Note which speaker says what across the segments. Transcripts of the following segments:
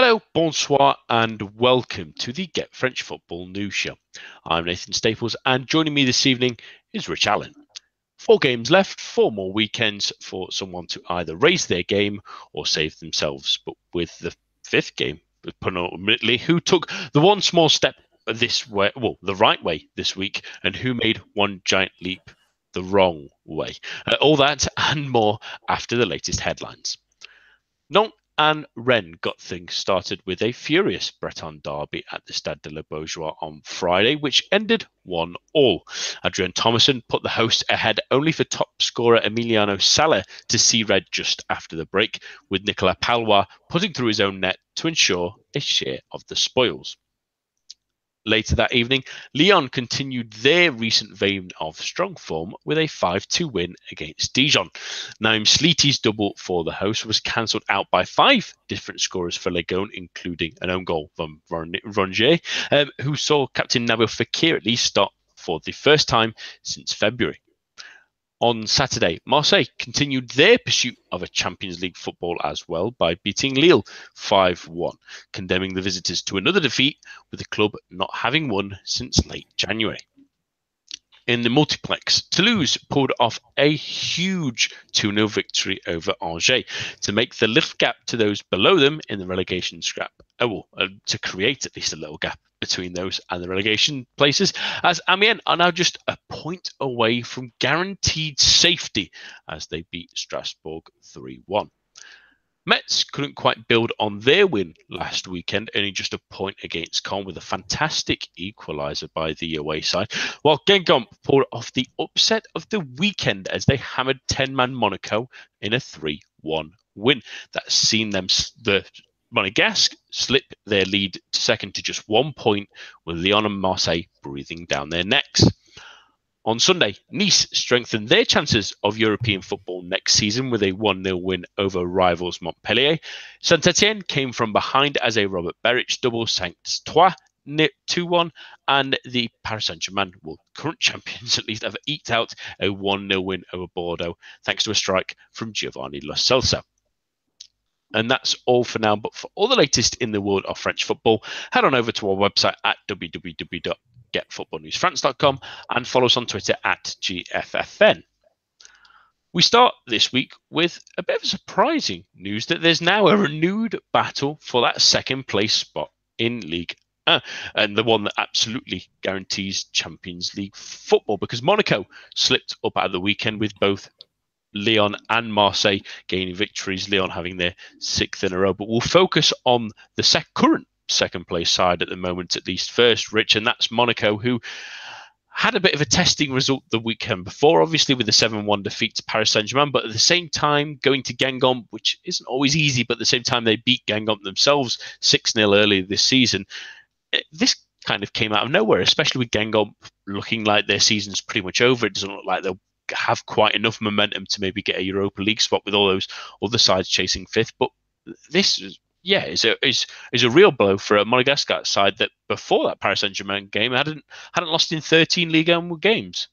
Speaker 1: Hello, bonsoir, and welcome to the Get French Football News Show. I'm Nathan Staples, and joining me this evening is Rich Allen. Four games left, four more weekends for someone to either raise their game or save themselves. But with the fifth game, penultimately, who took the one small step this way, well, the right way this week, and who made one giant leap the wrong way. Uh, all that and more after the latest headlines. Nantes and Rennes got things started with a furious Breton derby at the Stade de la Beaujoire on Friday, which ended 1 all. Adrien Thomasson put the hosts ahead only for top scorer Emiliano Sala to see red just after the break, with Nicolas Pallois putting through his own net to ensure a share of the spoils. Later that evening, Lyon continued their recent vein of strong form with a 5 2 win against Dijon. Naim Sliti's double for the host was cancelled out by five different scorers for Lyon, including an own goal from Rongier, um, who saw captain Nabil Fekir at least start for the first time since February. On Saturday, Marseille continued their pursuit of a Champions League football as well by beating Lille 5 1, condemning the visitors to another defeat, with the club not having won since late January. In the multiplex, Toulouse pulled off a huge 2 0 victory over Angers to make the lift gap to those below them in the relegation scrap. Oh, well, uh, to create at least a little gap between those and the relegation places, as Amiens are now just a point away from guaranteed safety as they beat Strasbourg 3 1. Metz couldn't quite build on their win last weekend, only just a point against Caen with a fantastic equaliser by the away side, while Guingamp pulled off the upset of the weekend as they hammered 10 man Monaco in a 3 1 win. That's seen them the Monegasque slip their lead to second to just one point, with Lyon and Marseille breathing down their necks. On Sunday, Nice strengthened their chances of European football next season with a 1 0 win over rivals Montpellier. Saint Etienne came from behind as a Robert Beric double sank 2 1, and the Paris Saint Germain, well, current champions at least, have eked out a 1 0 win over Bordeaux thanks to a strike from Giovanni Lo Celso. And that's all for now. But for all the latest in the world of French football, head on over to our website at www.getfootballnewsfrance.com and follow us on Twitter at GFFN. We start this week with a bit of surprising news that there's now a renewed battle for that second place spot in League uh, and the one that absolutely guarantees Champions League football because Monaco slipped up at the weekend with both Lyon and Marseille gaining victories, Lyon having their sixth in a row. But we'll focus on the sec- current second place side at the moment, at least first, Rich, and that's Monaco, who had a bit of a testing result the weekend before, obviously with the 7 1 defeat to Paris Saint Germain, but at the same time going to Guingamp, which isn't always easy, but at the same time they beat Guingamp themselves 6 0 earlier this season. Eh, this kind of came out of nowhere, especially with Guingamp looking like their season's pretty much over. It doesn't look like they'll have quite enough momentum to maybe get a Europa League spot with all those other sides chasing fifth. But this is yeah, is a is is a real blow for a Monegasque side that before that Paris Saint Germain game hadn't hadn't lost in 13 league 1 games.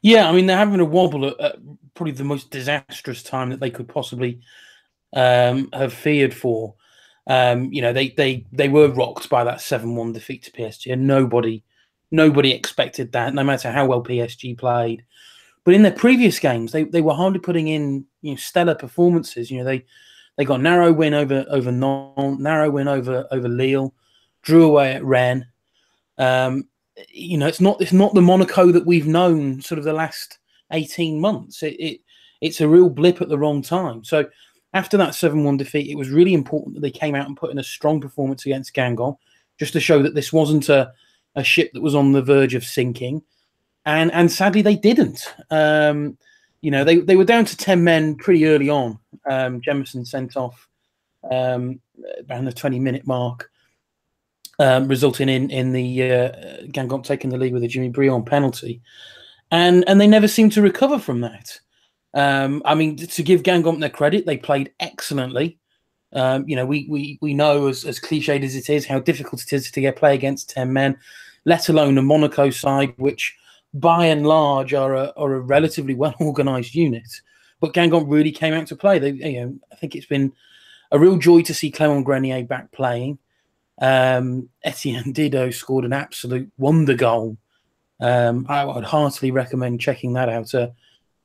Speaker 2: Yeah, I mean they're having a wobble at, at, probably the most disastrous time that they could possibly um, have feared for. Um, you know, they they they were rocked by that seven one defeat to PSG, and nobody nobody expected that. No matter how well PSG played, but in their previous games, they, they were hardly putting in you know stellar performances. You know they they got narrow win over over Nantes, narrow win over over Lille, drew away at Rennes. Um, you know it's not it's not the Monaco that we've known sort of the last eighteen months. It, it it's a real blip at the wrong time. So after that seven one defeat, it was really important that they came out and put in a strong performance against Guingamp, just to show that this wasn't a a ship that was on the verge of sinking and and sadly they didn't. Um, you know, they, they were down to ten men pretty early on. Um, Jemerson sent off um, around the twenty minute mark, um, resulting in in the uh, taking the lead with a Jimmy Briand penalty, and and they never seemed to recover from that. Um, I mean, to give Guingamp their credit, they played excellently. Um, you know, we we we know as as cliched as it is how difficult it is to get play against ten men, let alone a Monaco side which by and large are a, are a relatively well organized unit. But Guingamp really came out to play. They, you know, I think it's been a real joy to see Clement Grenier back playing. Um, Etienne Didot scored an absolute wonder goal. Um, I would heartily recommend checking that out. Uh,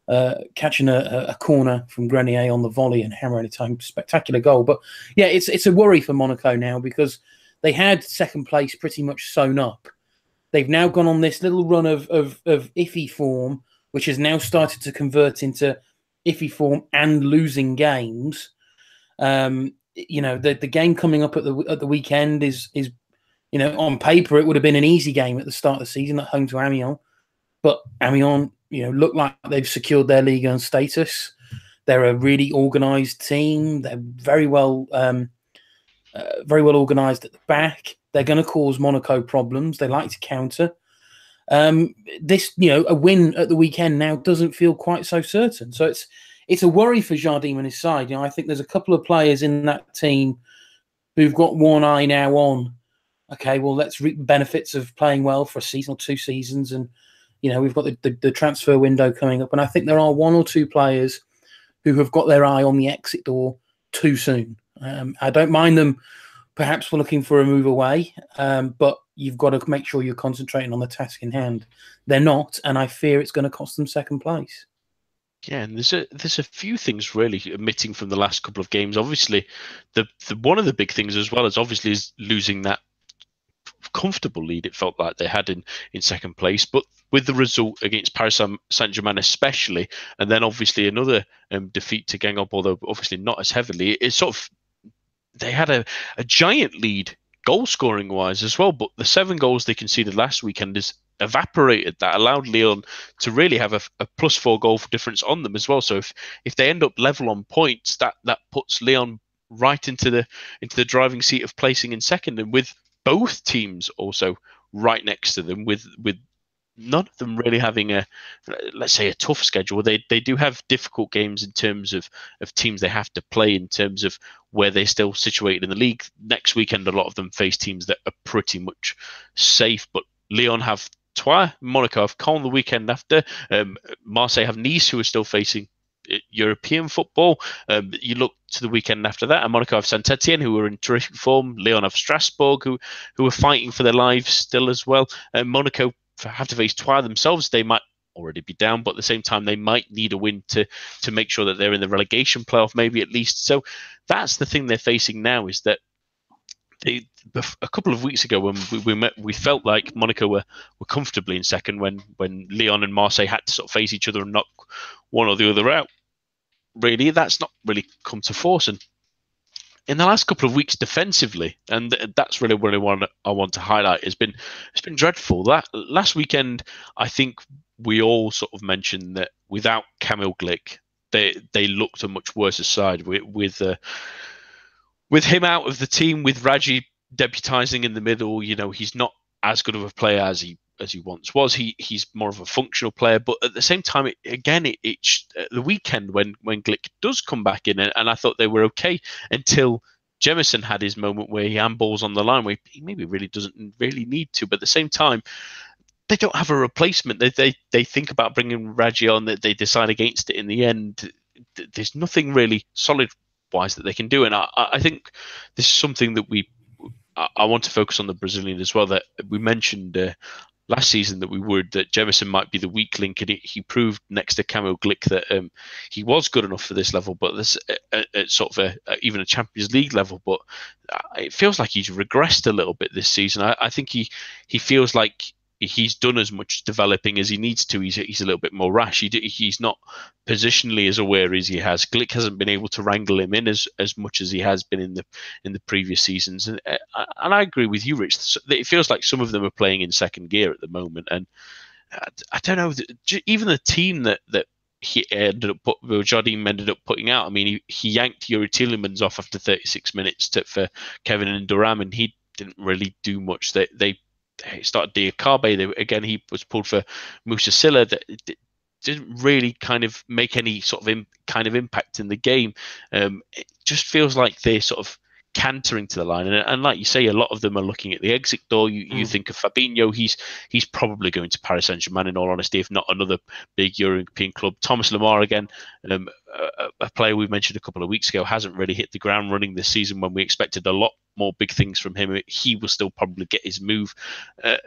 Speaker 2: uh, catching a, a, corner from Grenier on the volley and hammering it home, spectacular goal. But yeah, it's it's a worry for Monaco now because they had second place pretty much sewn up. They've now gone on this little run of of, of iffy form, which has now started to convert into iffy form and losing games. Um, you know, the the game coming up at the at the weekend is is you know on paper it would have been an easy game at the start of the season at home to Amiens, but Amiens you know look like they've secured their league and status. They're a really organised team. They're very well um, uh, very well organised at the back. They're going to cause Monaco problems. They like to counter. Um, this, you know, a win at the weekend now doesn't feel quite so certain. So it's it's a worry for Jardim and his side. You know, I think there's a couple of players in that team who've got one eye now on. Okay, well, let's reap the benefits of playing well for a season or two seasons, and you know we've got the, the, the transfer window coming up, and I think there are one or two players who have got their eye on the exit door too soon. Um, I don't mind them perhaps we're looking for a move away, um, but you've got to make sure you're concentrating on the task in hand. They're not, and I fear it's going to cost them second place.
Speaker 1: Yeah, and there's a there's a few things really omitting from the last couple of games. Obviously, the, the one of the big things as well is obviously is losing that comfortable lead it felt like they had in, in second place. But with the result against Paris Saint Germain, especially, and then obviously another um, defeat to Guingamp, although obviously not as heavily, it sort of they had a, a giant lead goal scoring wise as well. But the seven goals they conceded last weekend has evaporated. That allowed Lyon to really have a, a plus four goal difference on them as well. So if if they end up level on points, that that puts Lyon right into the into the driving seat of placing in second, and with both teams also right next to them with with none of them really having a let's say a tough schedule. They they do have difficult games in terms of of teams they have to play in terms of where they're still situated in the league. Next weekend, a lot of them face teams that are pretty much safe, but Lyon have Troyes, Monaco have Caen the weekend after. Um, Marseille have Nice, who are still facing uh, European football. Um, you look to the weekend after that, and Monaco have Saint Etienne, who are in terrific form. Lyon have Strasbourg, who who are fighting for their lives still as well. And Monaco have to face Troyes themselves, they might already be down, but at the same time, they might need a win to to make sure that they're in the relegation playoff, maybe at least. So that's the thing they're facing now is that they, a couple of weeks ago when we, we met, we felt like Monaco were, were comfortably in second when when Lyon and Marseille had to sort of face each other and knock one or the other out. Really, that's not really come to force, and in the last couple of weeks defensively, and that's really what I want I want to highlight. It's been it's been dreadful. That last weekend, I think we all sort of mentioned that without Kamil Glik, they they looked a much worse side with with uh, with him out of the team, with Raggi deputizing in the middle. You know, he's not as good of a player as he as he once was. He he's more of a functional player, but at the same time, it, again, it, it the weekend when when Glik does come back in, and, and I thought they were okay until Jemerson had his moment where he handballs on the line, where he maybe really doesn't really need to, but at the same time. They don't have a replacement. They, they they think about bringing Raggi on. That they decide against it in the end. There's nothing really solid wise that they can do, and I, I think this is something that we I want to focus on the Brazilian as well. That we mentioned uh, last season that we worried that Jemerson might be the weak link, and he proved next to Kamil Glik that um, he was good enough for this level, but this at, at sort of a, even a Champions League level. But uh, it feels like he's regressed a little bit this season. I, I think he he feels like he's done as much developing as he needs to. He's he's a little bit more rash. He, he's not positionally as aware as he has. Glik hasn't been able to wrangle him in as, as much as he has been in the in the previous seasons. And uh, and I agree with you, Rich. It feels like some of them are playing in second gear at the moment. And I, I don't know. Even the team that that he ended up put, Jardim ended up putting out. I mean, he, he yanked Youri Tielemans off after 36 minutes to, for Kevin N'Doram, and he didn't really do much. They they started Diakhaby. They, again, he was pulled for Moussa Sylla. That didn't really kind of make any sort of in, kind of impact in the game. Um, it just feels like they're sort of cantering to the line. And, and, like you say, a lot of them are looking at the exit door. You, you mm. think of Fabinho, he's he's probably going to Paris Saint Germain, in all honesty, if not another big European club. Thomas Lemar again, um, a, a, player we mentioned a couple of weeks ago, hasn't really hit the ground running this season when we expected a lot more big things from him. He will still probably get his move. Uh,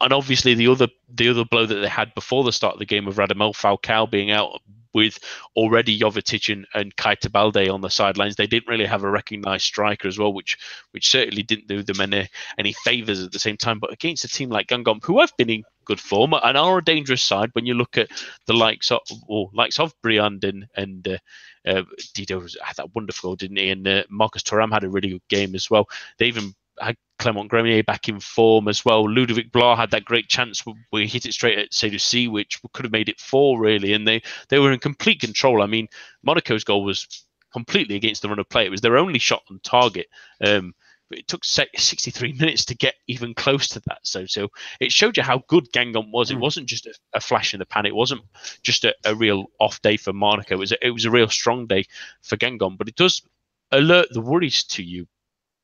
Speaker 1: and obviously the other the other blow that they had before the start of the game of Radamel Falcao being out with already Jovetic and, and Keita Balde on the sidelines. They didn't really have a recognised striker as well, which which certainly didn't do them any any favours at the same time. But against a team like Guingamp, who have been in good form and are a dangerous side, when you look at the likes of or likes of Briand and and uh, uh, Didot had that wonderful, goal, didn't he? And uh, Marcus Thuram had a really good game as well. They even had Clement Grenier back in form as well. Ludovic Blas had that great chance where he hit it straight at Seydou which could have made it four really, and they they were in complete control. I mean, Monaco's goal was completely against the run of play. It was their only shot on target. Um, it took 63 minutes to get even close to that. So, so it showed you how good Guingamp was. It hmm. wasn't just a, a flash in the pan. It wasn't just a, a real off day for Monaco. It was a, it was a real strong day for Guingamp. But it does alert the worries to you.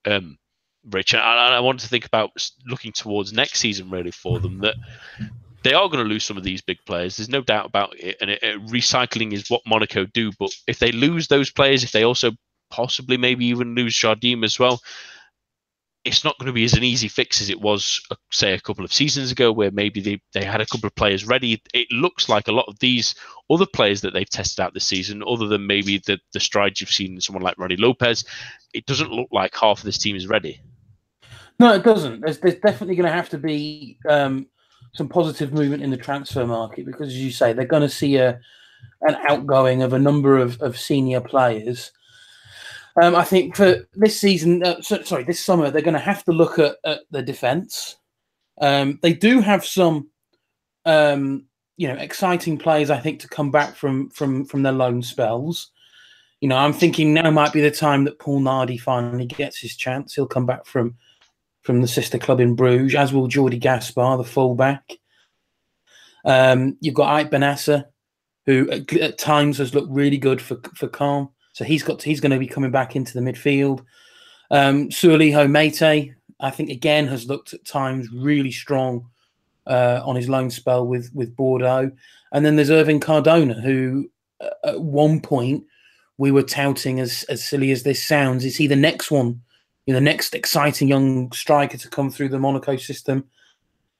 Speaker 1: Um, Rich. And I, I want to think about looking towards next season really for them that they are going to lose some of these big players. There's no doubt about it. And it, it, recycling is what Monaco do. But if they lose those players, if they also possibly maybe even lose Jardim as well, it's not going to be as an easy fix as it was, uh, say, a couple of seasons ago, where maybe they, they had a couple of players ready. It looks like a lot of these other players that they've tested out this season, other than maybe the, the strides you've seen in someone like Rony Lopes, it doesn't look like half of this team is ready.
Speaker 2: No, it doesn't. There's, there's definitely going to have to be um, some positive movement in the transfer market because, as you say, they're going to see a an outgoing of a number of, of senior players um, I think for this season, uh, so, sorry, this summer, they're going to have to look at, at the defence. Um, they do have some, um, you know, exciting players. I think to come back from from from their loan spells. You know, I'm thinking now might be the time that Paul Nardi finally gets his chance. He'll come back from from the sister club in Bruges, as will Jordy Gaspar, the fullback. Um, you've got Ike Bennacer, who at, at, times has looked really good for for Caen. So he's got to, he's going to be coming back into the midfield. Um, Soualiho Meite, I think again has looked at times really strong uh, on his loan spell with with Bordeaux, and then there's Irvin Cardona, who uh, at one point we were touting as as silly as this sounds, is he the next one, you know, the next exciting young striker to come through the Monaco system?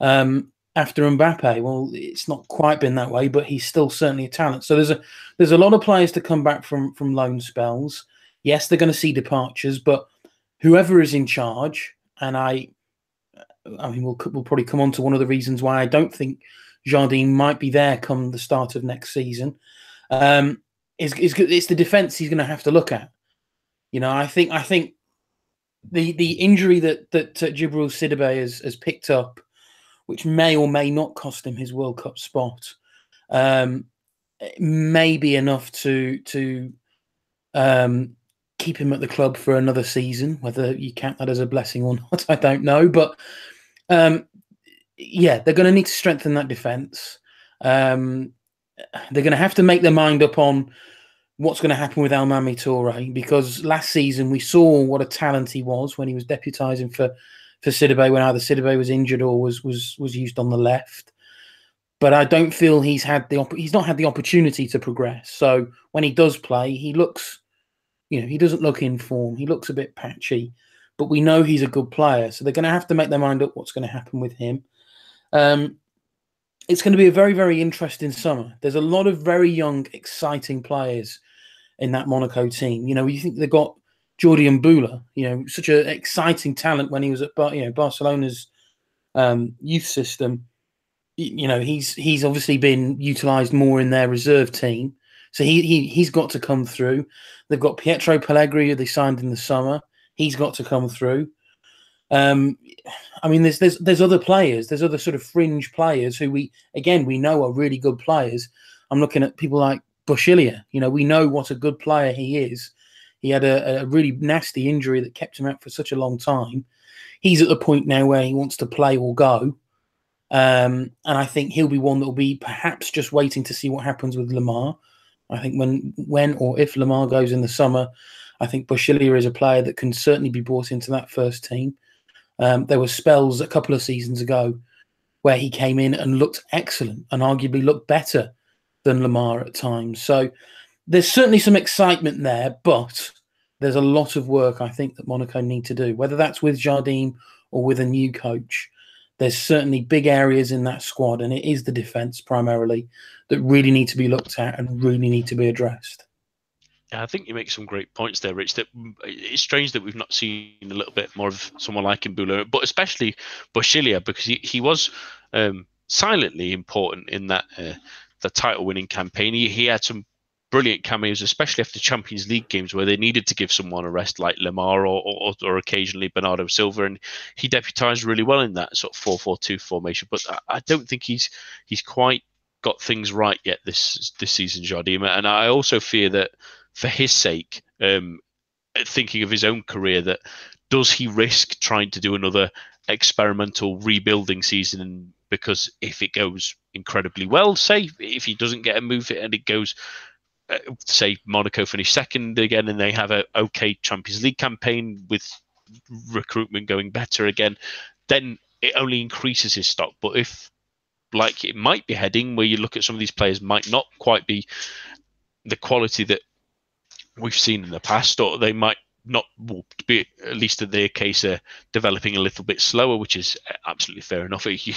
Speaker 2: Um, after Mbappe. Well, it's not quite been that way, but he's still certainly a talent. So there's a there's a lot of players to come back from from loan spells. Yes, they're going to see departures, but whoever is in charge, and I, I mean, we'll we'll probably come on to one of the reasons why I don't think Jardim might be there come the start of next season. Um, is is it's the defense he's going to have to look at. You know, I think I think the the injury that that uh, Djibril Sidibe has has picked up which may or may not cost him his World Cup spot, um, may be enough to to um, keep him at the club for another season. Whether you count that as a blessing or not, I don't know. But um, yeah, they're going to need to strengthen that defence. Um, they're going to have to make their mind up on what's going to happen with Almamy Toure because last season we saw what a talent he was when he was deputising for for Sidibe when either Sidibe was injured or was was was used on the left. But I don't feel he's had the he's not had the opportunity to progress. So when he does play, he looks, you know, he doesn't look in form. He looks a bit patchy, but we know he's a good player. So they're going to have to make their mind up what's going to happen with him. Um, it's going to be a very very interesting summer. There's a lot of very young, exciting players in that Monaco team. You know, you think they've got Jordi Mboula, you know, such an exciting talent when he was at you know Barcelona's um, youth system. You know, he's he's obviously been utilised more in their reserve team, so he he he's got to come through. They've got Pietro Pellegrini, who they signed in the summer. He's got to come through. Um, I mean, there's there's there's other players. There's other sort of fringe players who we again we know are really good players. I'm looking at people like Boschilia. You know, we know what a good player he is he had a, a really nasty injury that kept him out for such a long time. He's at the point now where he wants to play or go. Um, and I think he'll be one that will be perhaps just waiting to see what happens with Lemar. I think when when or if Lemar goes in the summer, I think Boschilia is a player that can certainly be brought into that first team. Um, there were spells a couple of seasons ago where he came in and looked excellent and arguably looked better than Lemar at times. So there's certainly some excitement there, but there's a lot of work I think that Monaco need to do, whether that's with Jardim or with a new coach. There's certainly big areas in that squad, and it is the defence primarily that really need to be looked at and really need to be addressed.
Speaker 1: Yeah, I think you make some great points there, Rich. That it's strange that we've not seen a little bit more of someone like Mboula, but especially Boschilia because he, he was um, silently important in that uh, the title-winning campaign. He, he had some brilliant cameos, especially after Champions League games where they needed to give someone a rest, like Lemar or, or, or occasionally Bernardo Silva, and he deputised really well in that sort of four-four-two formation. But I, I don't think he's he's quite got things right yet this this season, Jardima, and I also fear that for his sake, um, thinking of his own career, that does he risk trying to do another experimental rebuilding season? Because if it goes incredibly well, say if he doesn't get a move and it goes, uh, say Monaco finish second again and they have a okay Champions League campaign with recruitment going better again, then it only increases his stock. But if like it might be heading where you look at some of these players might not quite be the quality that we've seen in the past, or they might not be at least in their case uh, developing a little bit slower, which is absolutely fair enough. You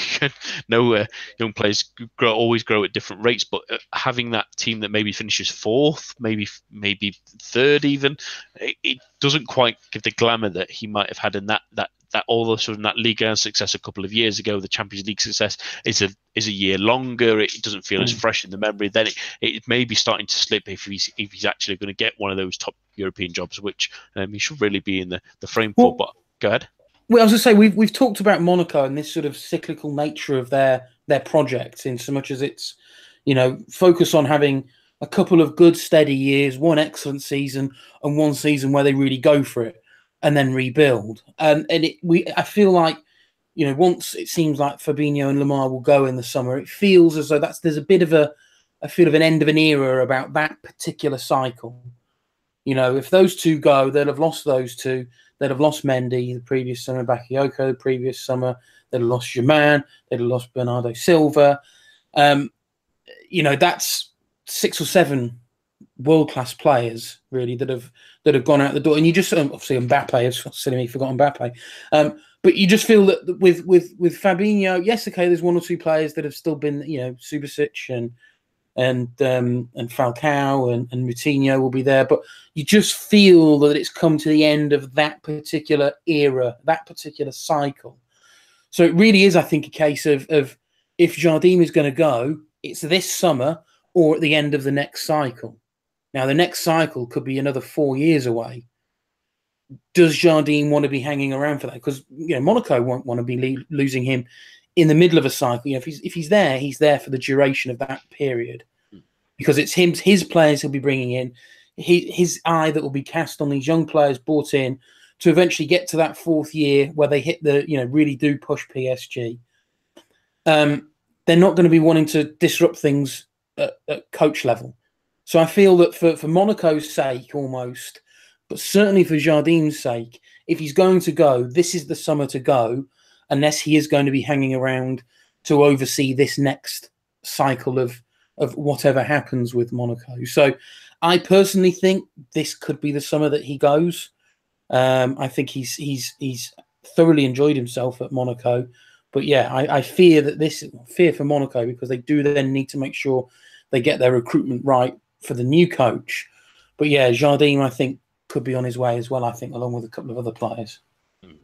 Speaker 1: no uh, young players grow always grow at different rates, but uh, having that team that maybe finishes fourth, maybe maybe third, even it, it, doesn't quite give the glamour that he might have had in that that that all the sort of that Liga success a couple of years ago, the Champions League success is a is a year longer. It doesn't feel mm. as fresh in the memory. Then it, it may be starting to slip if he's if he's actually going to get one of those top European jobs, which um, he should really be in the, the frame well, for. But go ahead.
Speaker 2: Well, I was going to say we've we've talked about Monaco and this sort of cyclical nature of their their projects, in so much as it's you know focus on having a couple of good steady years, one excellent season, and one season where they really go for it and then rebuild. Um, and it, we, I feel like, you know, once it seems like Fabinho and Lemar will go in the summer, it feels as though that's there's a bit of a, a feel of an end of an era about that particular cycle. You know, if those two go, they'll have lost those two. They'd have lost Mendy the previous summer, Bakayoko the previous summer. They'd have lost Germain. They'd have lost Bernardo Silva. Um, you know, that's six or seven world class players really that have that have gone out the door. And you just um, obviously Mbappe, I've silly me forgotten Mbappe. Um, but you just feel that with with with Fabinho, yes, okay, there's one or two players that have still been, you know, Subasic and and um, and Falcao and, and Moutinho will be there, but you just feel that it's come to the end of that particular era, that particular cycle. So it really is, I think, a case of of if Jardim is going to go, it's this summer or at the end of the next cycle. Now, the next cycle could be another four years away. Does Jardim want to be hanging around for that? Because you know Monaco won't want to be le- losing him in the middle of a cycle. You know, if he's if he's there, he's there for the duration of that period, because it's him, his players he'll be bringing in, he, his eye that will be cast on these young players brought in to eventually get to that fourth year where they hit the you know really do push PSG. Um, they're not going to be wanting to disrupt things at, at coach level. So I feel that for, for Monaco's sake, almost, but certainly for Jardim's sake, if he's going to go, this is the summer to go, unless he is going to be hanging around to oversee this next cycle of of whatever happens with Monaco. So I personally think this could be the summer that he goes. Um, I think he's he's he's thoroughly enjoyed himself at Monaco. But yeah, I, I fear that this fear for Monaco because they do then need to make sure they get their recruitment right for the new coach. But yeah, Jardim, I think, could be on his way as well. I think, along with a couple of other players.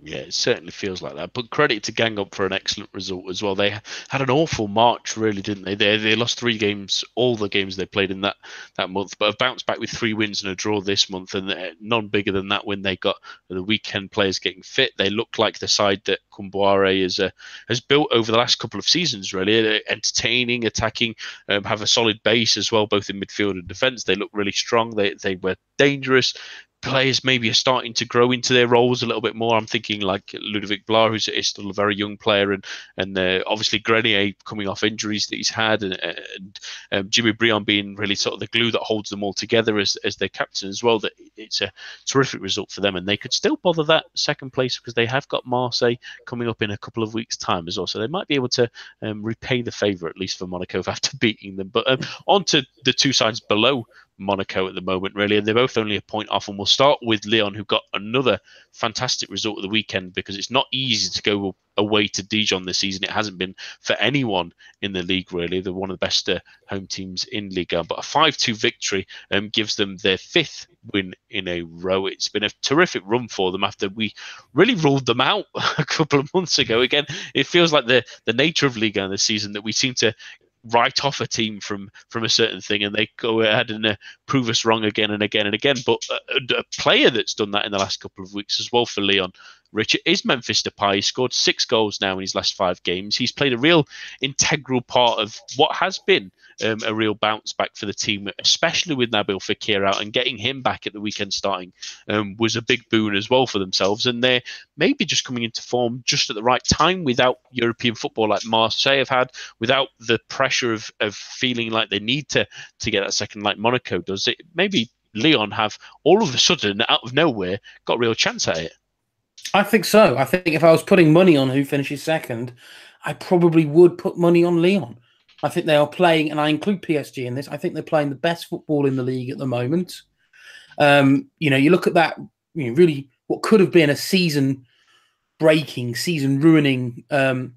Speaker 1: Yeah, it certainly feels like that. But credit to Guingamp for an excellent result as well. They had an awful March, really, didn't they? They they lost three games, all the games they played in that that month, but have bounced back with three wins and a draw this month, and uh, none bigger than that when they got the weekend players getting fit. They look like the side that Kombouaré is uh, has built over the last couple of seasons. Really uh, entertaining, attacking, um, have a solid base as well, both in midfield and defence. They look really strong. They they were dangerous players maybe are starting to grow into their roles a little bit more. I'm thinking like Ludovic Blas, who's is still a very young player, and and uh, obviously Grenier coming off injuries that he's had, and, and um, Jimmy Briand being really sort of the glue that holds them all together as, as their captain as well. That it's a terrific result for them, and they could still bother that second place because they have got Marseille coming up in a couple of weeks' time as well. So they might be able to um, repay the favour at least for Monaco after beating them. But um, on to the two sides below Monaco at the moment, really, and they're both only a point off. And we'll start with Lyon, who got another fantastic result of the weekend because it's not easy to go away to Dijon this season. It hasn't been for anyone in the league, really. They're one of the best uh, home teams in Liga, but a 5 2 victory um, gives them their fifth win in a row. It's been a terrific run for them after we really ruled them out a couple of months ago. Again, it feels like the, the nature of Liga this season that we seem to write off a team from from a certain thing and they go ahead and uh, prove us wrong again and again and again. But a, a, player that's done that in the last couple of weeks as well for Lyon, Richard, is Memphis Depay. He scored six goals now in his last five games. He's played a real integral part of what has been um, a real bounce back for the team, especially with Nabil Fekir out and getting him back at the weekend starting um, was a big boon as well for themselves. And they're maybe just coming into form just at the right time without European football like Marseille have had, without the pressure of, of feeling like they need to to get that second like Monaco does. It maybe Lyon have all of a sudden out of nowhere got a real chance at it.
Speaker 2: I think so. I think if I was putting money on who finishes second, I probably would put money on Lyon. I think they are playing, and I include PSG in this. I think they're playing the best football in the league at the moment. Um, you know, you look at that, you know, really what could have been a season breaking, season ruining um,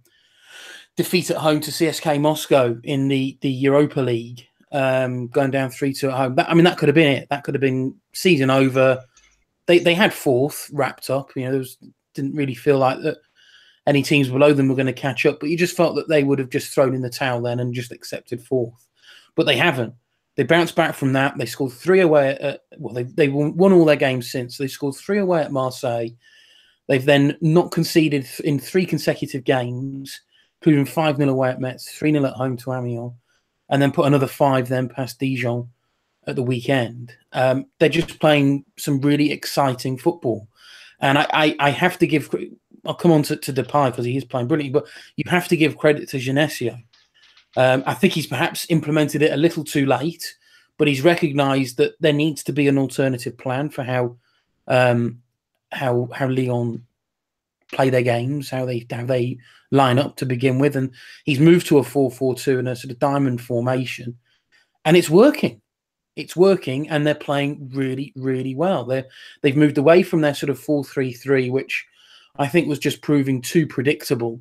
Speaker 2: defeat at home to CSKA Moscow in the the Europa League, um, going down three two at home. That, I mean, that could have been it. That could have been season over. They they had fourth wrapped up. You know, there was didn't really feel like that any teams below them were going to catch up. But you just felt that they would have just thrown in the towel then and just accepted fourth. But they haven't. They bounced back from that. They scored three away at, well, they, they won all their games since. They scored three away at Marseille. They've then not conceded in three consecutive games, including 5 0 away at Metz, 3 0 at home to Amiens, and then put another five then past Dijon at the weekend. Um, they're just playing some really exciting football. And I, I, I have to give I'll come on to, to Depay because he is playing brilliantly, but you have to give credit to Genesio. Um, I think he's perhaps implemented it a little too late, but he's recognised that there needs to be an alternative plan for how um, how how Lyon play their games, how they how they line up to begin with, and he's moved to a four four two and a sort of diamond formation, and it's working. It's working, and they're playing really really well. They they've moved away from their sort of four three three, which I think was just proving too predictable.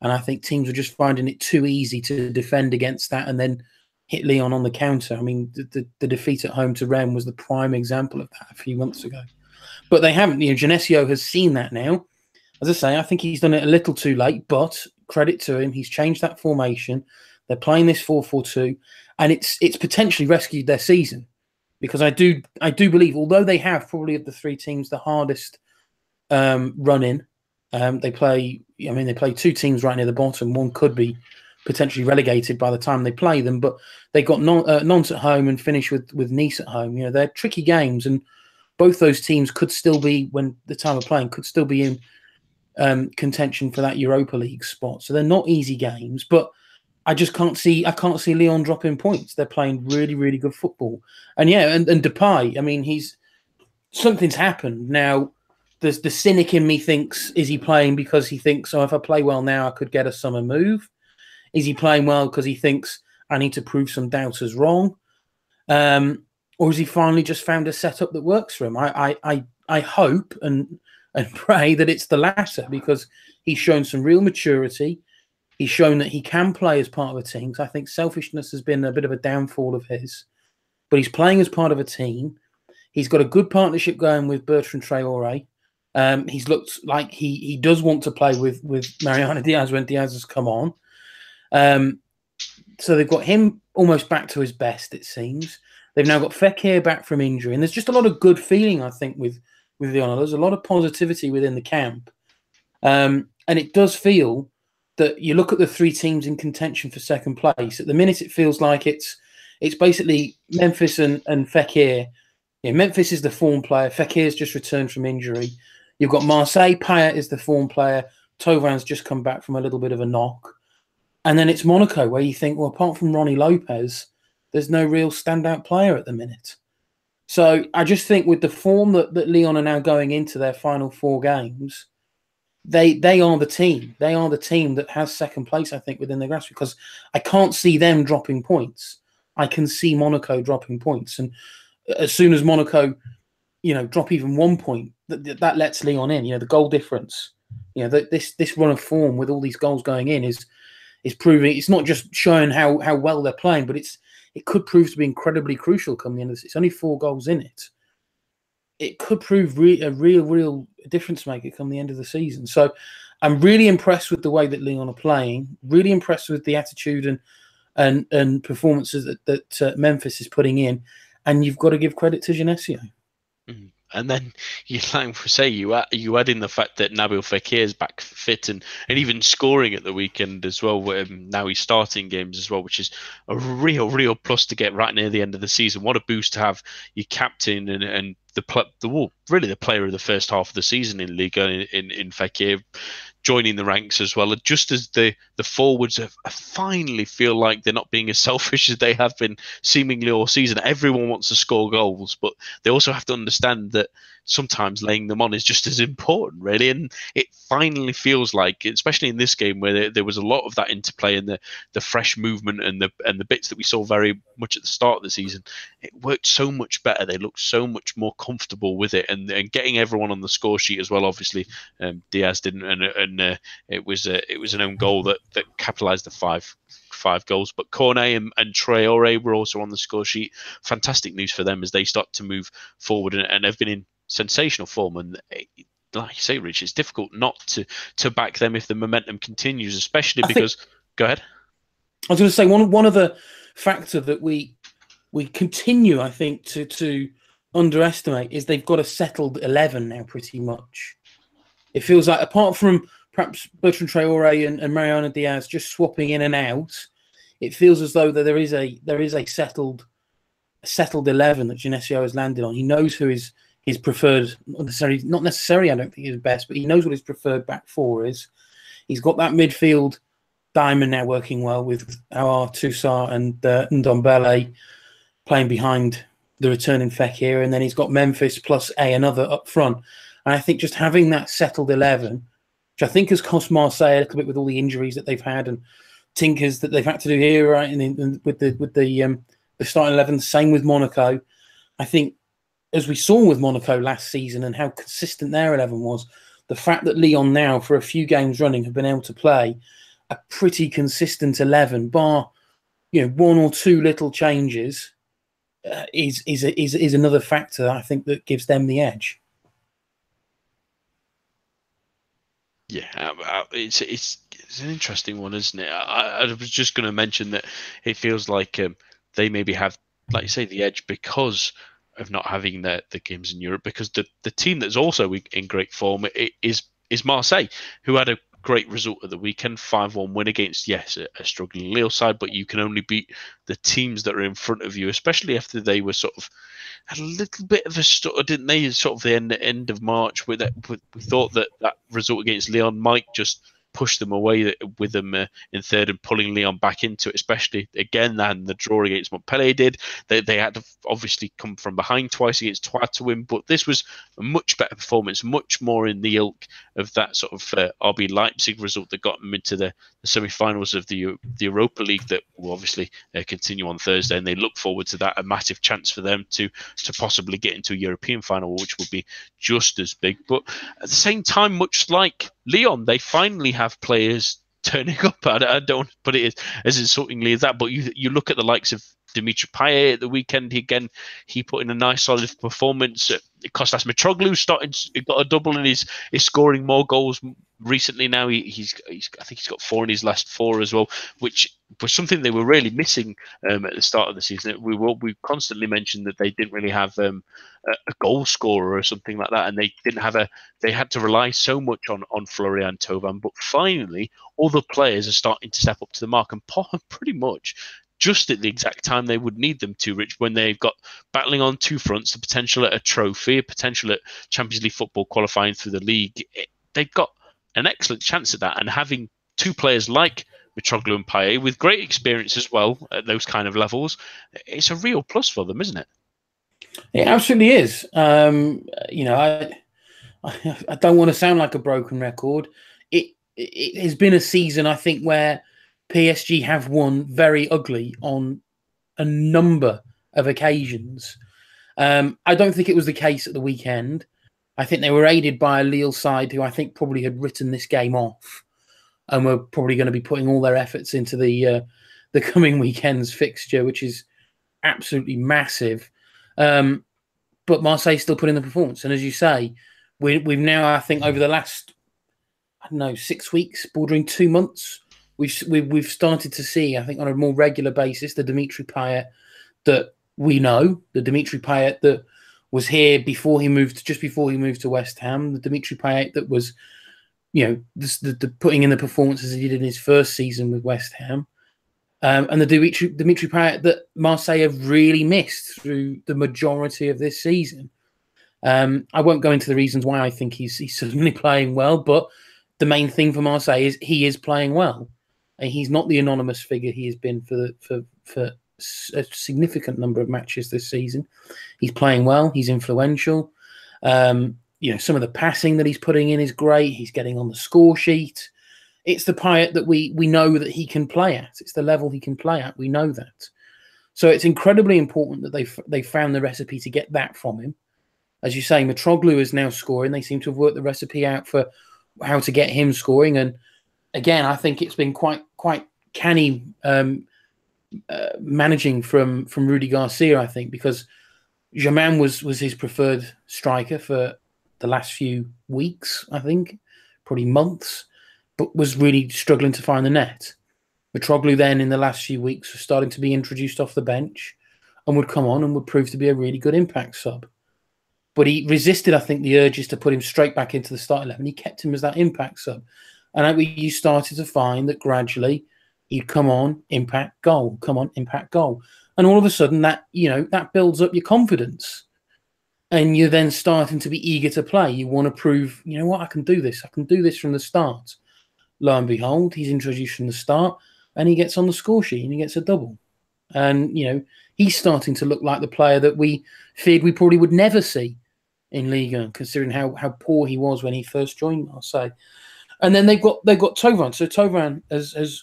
Speaker 2: And I think teams were just finding it too easy to defend against that and then hit Lyon on the counter. I mean, the, the, the defeat at home to Rennes was the prime example of that a few months ago. But they haven't, you know, Genesio has seen that now. As I say, I think he's done it a little too late, but credit to him. He's changed that formation. They're playing this 4 4 2, and it's it's potentially rescued their season because I do I do believe, although they have probably of the three teams the hardest um, in Um, they play. I mean, they play two teams right near the bottom. One could be potentially relegated by the time they play them, but they got non, uh, at home and finish with with Nice at home. You know, they're tricky games, and both those teams could still be when the time of playing could still be in um, contention for that Europa League spot. So they're not easy games, but I just can't see I can't see Lyon dropping points. They're playing really really good football, and yeah, and, and Depay. I mean, he's something's happened now the the cynic in me thinks is he playing because he thinks oh if I play well now I could get a summer move? Is he playing well because he thinks I need to prove some doubters wrong? Um, or has he finally just found a setup that works for him? I I I, I hope and and pray that it's the latter because he's shown some real maturity. He's shown that he can play as part of a team. I think selfishness has been a bit of a downfall of his, but he's playing as part of a team. He's got a good partnership going with Bertrand Traore. Um, he's looked like he he does want to play with with Mariano Diaz when Diaz has come on. Um, so they've got him almost back to his best, it seems. They've now got Fekir back from injury, and there's just a lot of good feeling, I think, with with the honour. There's a lot of positivity within the camp, um, and it does feel that you look at the three teams in contention for second place. At the minute, it feels like it's it's basically Memphis and, and Fekir Yeah, Memphis is the form player. Fekir's just returned from injury. You've got Marseille. Payet is the form player. Thauvin's just come back from a little bit of a knock. And then it's Monaco, where you think, well, apart from Rony Lopes, there's no real standout player at the minute. So I just think with the form that, that Lyon are now going into their final four games, they they are the team. They are the team that has second place, I think, within the grass because I can't see them dropping points. I can see Monaco dropping points. And uh, as soon as Monaco, you know, drop even one point, that, that lets Lyon in. You know, the goal difference. You know, the, this this run of form with all these goals going in is is proving it's not just showing how how well they're playing, but it's it could prove to be incredibly crucial coming this. It's only four goals in it. It could prove re- a real, real difference maker come the end of the season. So I'm really impressed with the way that Lyon are playing. Really impressed with the attitude and and and performances that, that uh, Memphis is putting in. And you've got to give credit to Genesio.
Speaker 1: Mm-hmm. And then you like say you add, you add in the fact that Nabil Fekir is back fit and, and even scoring at the weekend as well. Um, now he's starting games as well, which is a real real plus to get right near the end of the season. What a boost to have your captain and and the the really the player of the first half of the season in Liga in in, in Fekir joining the ranks as well. Just as the the forwards have, finally feel like they're not being as selfish as they have been seemingly all season. Everyone wants to score goals, but they also have to understand that sometimes laying them on is just as important, really. And it finally feels like, especially in this game where there, there, was a lot of that interplay and the, the fresh movement and the and the bits that we saw very much at the start of the season, it worked so much better. They looked so much more comfortable with it, and, and getting everyone on the score sheet as well. Obviously, um, Diaz didn't, and, and uh, it was a, it was an own goal that that capitalised the five five goals. But Cornet and, and Traore were also on the score sheet. Fantastic news for them as they start to move forward and, and have been in sensational form. And eh, like you say, Rich, it's difficult not to to back them if the momentum continues, especially because. Think, go ahead.
Speaker 2: I was going to say one one other factor that we we continue, I think, to to underestimate is they've got a settled eleven now, pretty much. It feels like apart from perhaps Bertrand Traore and, and Mariano Diaz just swapping in and out, it feels as though that there is a there is a settled settled eleven that Genesio has landed on. He knows who is his preferred, not necessarily, not necessarily, I don't think he's best, but he knows what his preferred back four is. He's got that midfield diamond now working well with our Tousart and uh, Ndombele playing behind the returning Fekir, and then he's got Memphis plus a another up front. And I think just having that settled eleven, which I think has cost Marseille a little bit with all the injuries that they've had and tinkers that they've had to do here, right? And, and with the with the um, the starting eleven, same with Monaco. I think as we saw with Monaco last season and how consistent their 11 was, the fact that Lyon now, for a few games running, have been able to play a pretty consistent 11, bar you know one or two little changes, uh, is is is is another factor I think that gives them the edge.
Speaker 1: Yeah, it's it's it's an interesting one, isn't it? I, I was just going to mention that it feels like um, they maybe have, like you say, the edge because of not having the the games in Europe because the the team that's also in great form is is Marseille, who had a great result at the weekend, five one win against yes a, a, struggling Lille side, but you can only beat the teams that are in front of you, especially after they were sort of had a little bit of a stutter, didn't they? Sort of the end end of March, with that, we thought that that result against Lyon might just push them away with them uh, in third and pulling Lyon back into it, especially again than the draw against Montpellier did. They, they had to obviously come from behind twice against Troyes to win, but this was a much better performance, much more in the ilk of that sort of uh, RB Leipzig result that got them into the, the semi-finals of the the Europa League that will obviously uh, continue on Thursday, and they look forward to that. A massive chance for them to to possibly get into a European final, which will be just as big. But at the same time, much like Lyon, they finally have players turning up. I, I don't put it as, as insultingly as that, but you you look at the likes of Dimitri Payet at the weekend. He, again, he put in a nice solid performance. Kostas Mitroglou started got a double and he's is scoring more goals recently. Now he, he's, he's I think he's got four in his last four as well, which was something they were really missing um, at the start of the season. We will we constantly mentioned that they didn't really have um, a, a, goal scorer or something like that, and they didn't have a. They had to rely so much on on Florian Thauvin, but finally all the players are starting to step up to the mark, and pretty much just at the exact time they would need them to, Rich, when they've got battling on two fronts, the potential at a trophy, a potential at Champions League football qualifying through the league. It, they've got an excellent chance at that. And having two players like Mitroglou and Payet with great experience as well at those kind of levels, it's a real plus for them, isn't it?
Speaker 2: It absolutely is. Um, you know, I, I don't want to sound like a broken record. It it has been a season, I think, where PSG have won very ugly on a number of occasions. Um, I don't think it was the case at the weekend. I think they were aided by a Lille side who I think probably had written this game off and we're probably going to be putting all their efforts into the uh, the coming weekend's fixture, which is absolutely massive. Um, but Marseille still put in the performance, and as you say, we, we've now I think over the last I don't know six weeks, bordering two months, we've we've, we've started to see I think on a more regular basis the Dimitri Payet that we know, the Dimitri Payet that was here before he moved, just before he moved to West Ham. The Dimitri Payet that was, you know, the, the, the putting in the performances he did in his first season with West Ham, um, and the Dimitri, Dimitri Payet that Marseille have really missed through the majority of this season. Um, I won't go into the reasons why I think he's he's suddenly playing well, but the main thing for Marseille is he is playing well, and he's not the anonymous figure he has been for for for a significant number of matches this season. He's playing well. He's influential. Um, you know, some of the passing that he's putting in is great. He's getting on the score sheet. It's the Payet that we we know that he can play at. It's the level he can play at. We know that. So it's incredibly important that they they found the recipe to get that from him. As you say, Mitroglou is now scoring. They seem to have worked the recipe out for how to get him scoring. And again, I think it's been quite quite canny um, uh, managing from from Rudy Garcia, I think, because Germain was was his preferred striker for the last few weeks, I think, probably months, but was really struggling to find the net. Mitroglou then in the last few weeks was starting to be introduced off the bench and would come on and would prove to be a really good impact sub. But he resisted, I think, the urges to put him straight back into the start 11. He kept him as that impact sub. And you started to find that gradually he'd come on, impact, goal, come on, impact, goal. And all of a sudden that, you know, that builds up your confidence. And you're then starting to be eager to play. You want to prove, you know what, I can do this. I can do this from the start. Lo and behold, he's introduced from the start and he gets on the score sheet and he gets a double. And, you know, he's starting to look like the player that we feared we probably would never see in Liga, considering how, how poor he was when he first joined Marseille. And then they've got they've got Thauvin. So Thauvin has, has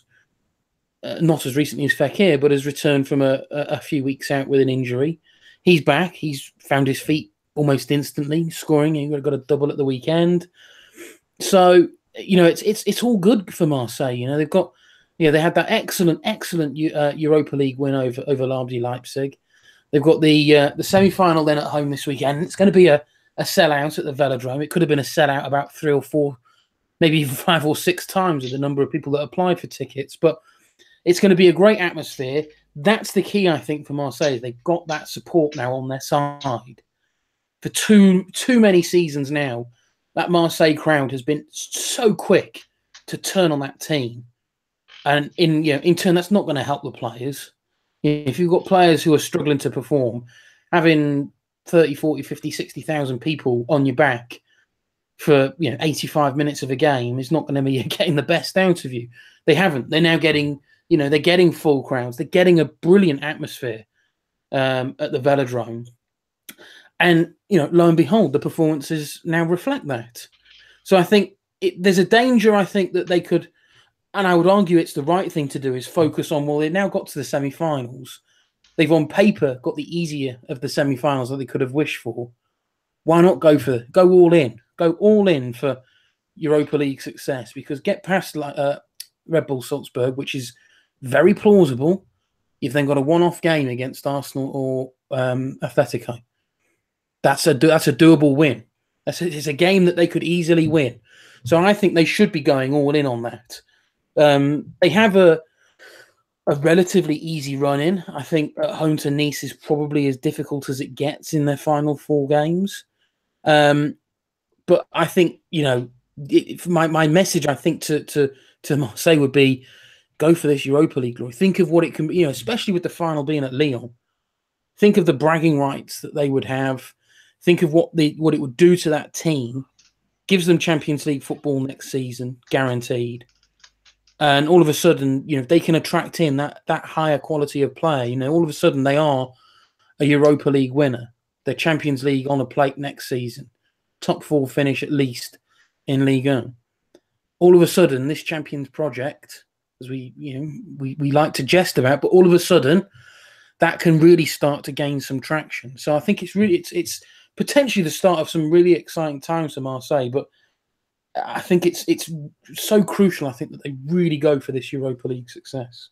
Speaker 2: uh, not as recently as Fekir, but has returned from a, a, few weeks out with an injury. He's back. He's found his feet almost instantly, scoring. He got a double at the weekend. So you know, it's it's it's all good for Marseille. You know, they've got you know they had that excellent excellent uh, Europa League win over over RB Leipzig. They've got the uh, the semi final then at home this weekend. It's going to be a a sellout at the Velodrome. It could have been a sellout about three or four, maybe even five or six times with the number of people that applied for tickets. But it's going to be a great atmosphere. That's the key, I think, for Marseille. They've got that support now on their side. For too too many seasons now, that Marseille crowd has been so quick to turn on that team, and in you know, in turn, that's not going to help the players. If you've got players who are struggling to perform, having 30, 40, 50, 60,000 people on your back for you know 85 minutes of a game is not going to be getting the best out of you. They haven't. They're now getting you know, they're getting full crowds. They're getting a brilliant atmosphere um, at the Velodrome. And, you know, lo and behold, the performances now reflect that. So I think it, there's a danger, I think, that they could, and I would argue it's the right thing to do, is focus on, well, they now got to the semi finals. They've on paper got the easier of the semi finals that they could have wished for. Why not go for, go all in, go all in for Europa League success? Because get past like uh, Red Bull Salzburg, which is very plausible. You've then got a one-off game against Arsenal or um, Atletico. That's a that's a doable win. That's a, it's a game that they could easily win. So I think they should be going all in on that. Um, they have a a relatively easy run in. I think at home to Nice is probably as difficult as it gets in their final four games. Um, but I think you know my my message I think to to to Marseille would be go for this Europa League glory. Think of what it can be, you know, especially with the final being at Lyon. Think of the bragging rights that they would have. Think of what the what it would do to that team. Gives them Champions League football next season, guaranteed. And all of a sudden, you know, they can attract in that that higher quality of play. You know, all of a sudden they are a Europa League winner. The Champions League on a plate next season. Top four finish at least in Ligue 1. All of a sudden, this Champions project, as we you know we, we like to jest about, but all of a sudden that can really start to gain some traction. So I think it's really it's it's potentially the start of some really exciting times for Marseille. But I think it's it's so crucial. I think that they really go for this Europa League success.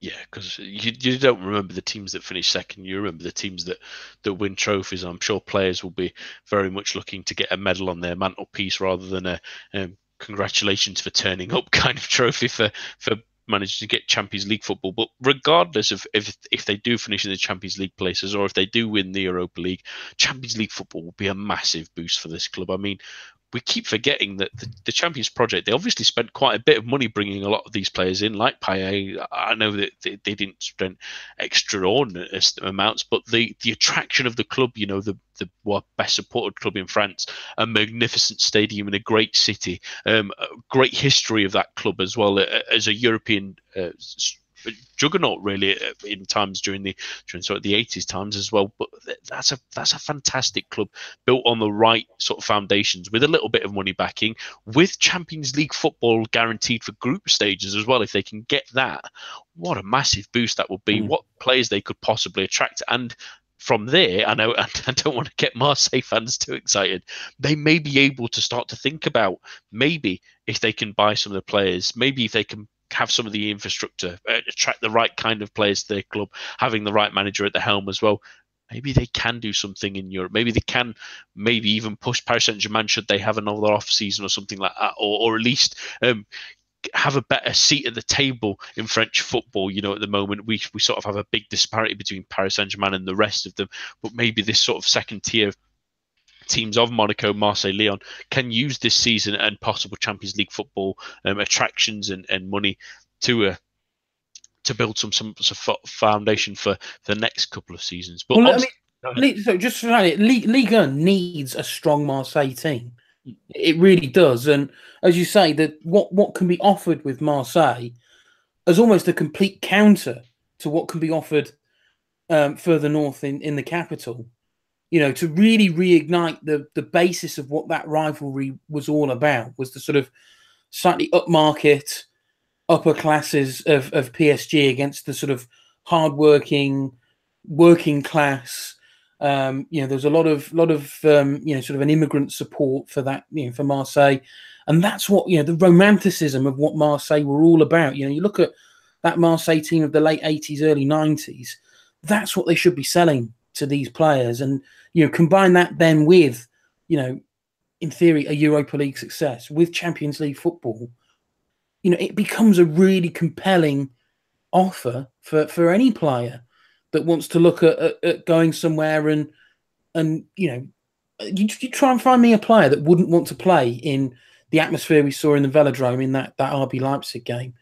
Speaker 1: Yeah, because you, you don't remember the teams that finish second. You remember the teams that, that win trophies. I'm sure players will be very much looking to get a medal on their mantelpiece rather than a um, congratulations for turning up kind of trophy for for managed to get Champions League football. But regardless of if if they do finish in the Champions League places or if they do win the Europa League, Champions League football will be a massive boost for this club. I mean, we keep forgetting that the, the, Champions Project, they obviously spent quite a bit of money bringing a lot of these players in, like Payet. I know that they, they didn't spend extraordinary amounts, but the, the attraction of the club, you know, the, the best supported club in France, a magnificent stadium in a great city, um, a great history of that club as well as a European uh, juggernaut really uh, in times during the during sort of the 80s times as well but that's a that's a fantastic club built on the right sort of foundations with a little bit of money backing with Champions League football guaranteed for group stages as well if they can get that what a massive boost that would be mm. what players they could possibly attract and from there, I know I don't want to get Marseille fans too excited. They may be able to start to think about maybe if they can buy some of the players, maybe if they can have some of the infrastructure, uh, attract the right kind of players to their club, having the right manager at the helm as well. Maybe they can do something in Europe. Maybe they can, maybe even push Paris Saint Germain should they have another off season or something like that, or, or at least um, have a better seat at the table in French football. You know, at the moment we we sort of have a big disparity between Paris Saint Germain and the rest of them. But maybe this sort of second tier teams of Monaco, Marseille, Lyon can use this season and possible Champions League football um, attractions and, and money to uh, to build some some, some foundation for the next couple of seasons. But
Speaker 2: well, I mean, so just for it, Liga needs a strong Marseille team. It really does, and as you say, that what what can be offered with Marseille as almost a complete counter to what can be offered um, further north in, in the capital you know, to really reignite the the basis of what that rivalry was all about was the sort of slightly upmarket upper classes of, of PSG against the sort of hardworking working class. Um, you know, there's a lot of lot of um, you know sort of an immigrant support for that, you know, for Marseille, and that's what you know the romanticism of what Marseille were all about. You know, you look at that Marseille team of the late 80s, early 90s. That's what they should be selling to these players, and you know, combine that then with, you know, in theory, a Europa League success with Champions League football, you know, it becomes a really compelling offer for, for any player that wants to look at, at, at going somewhere and and you know, you, you, try and find me a player that wouldn't want to play in the atmosphere we saw in the Velodrome in that that RB Leipzig game.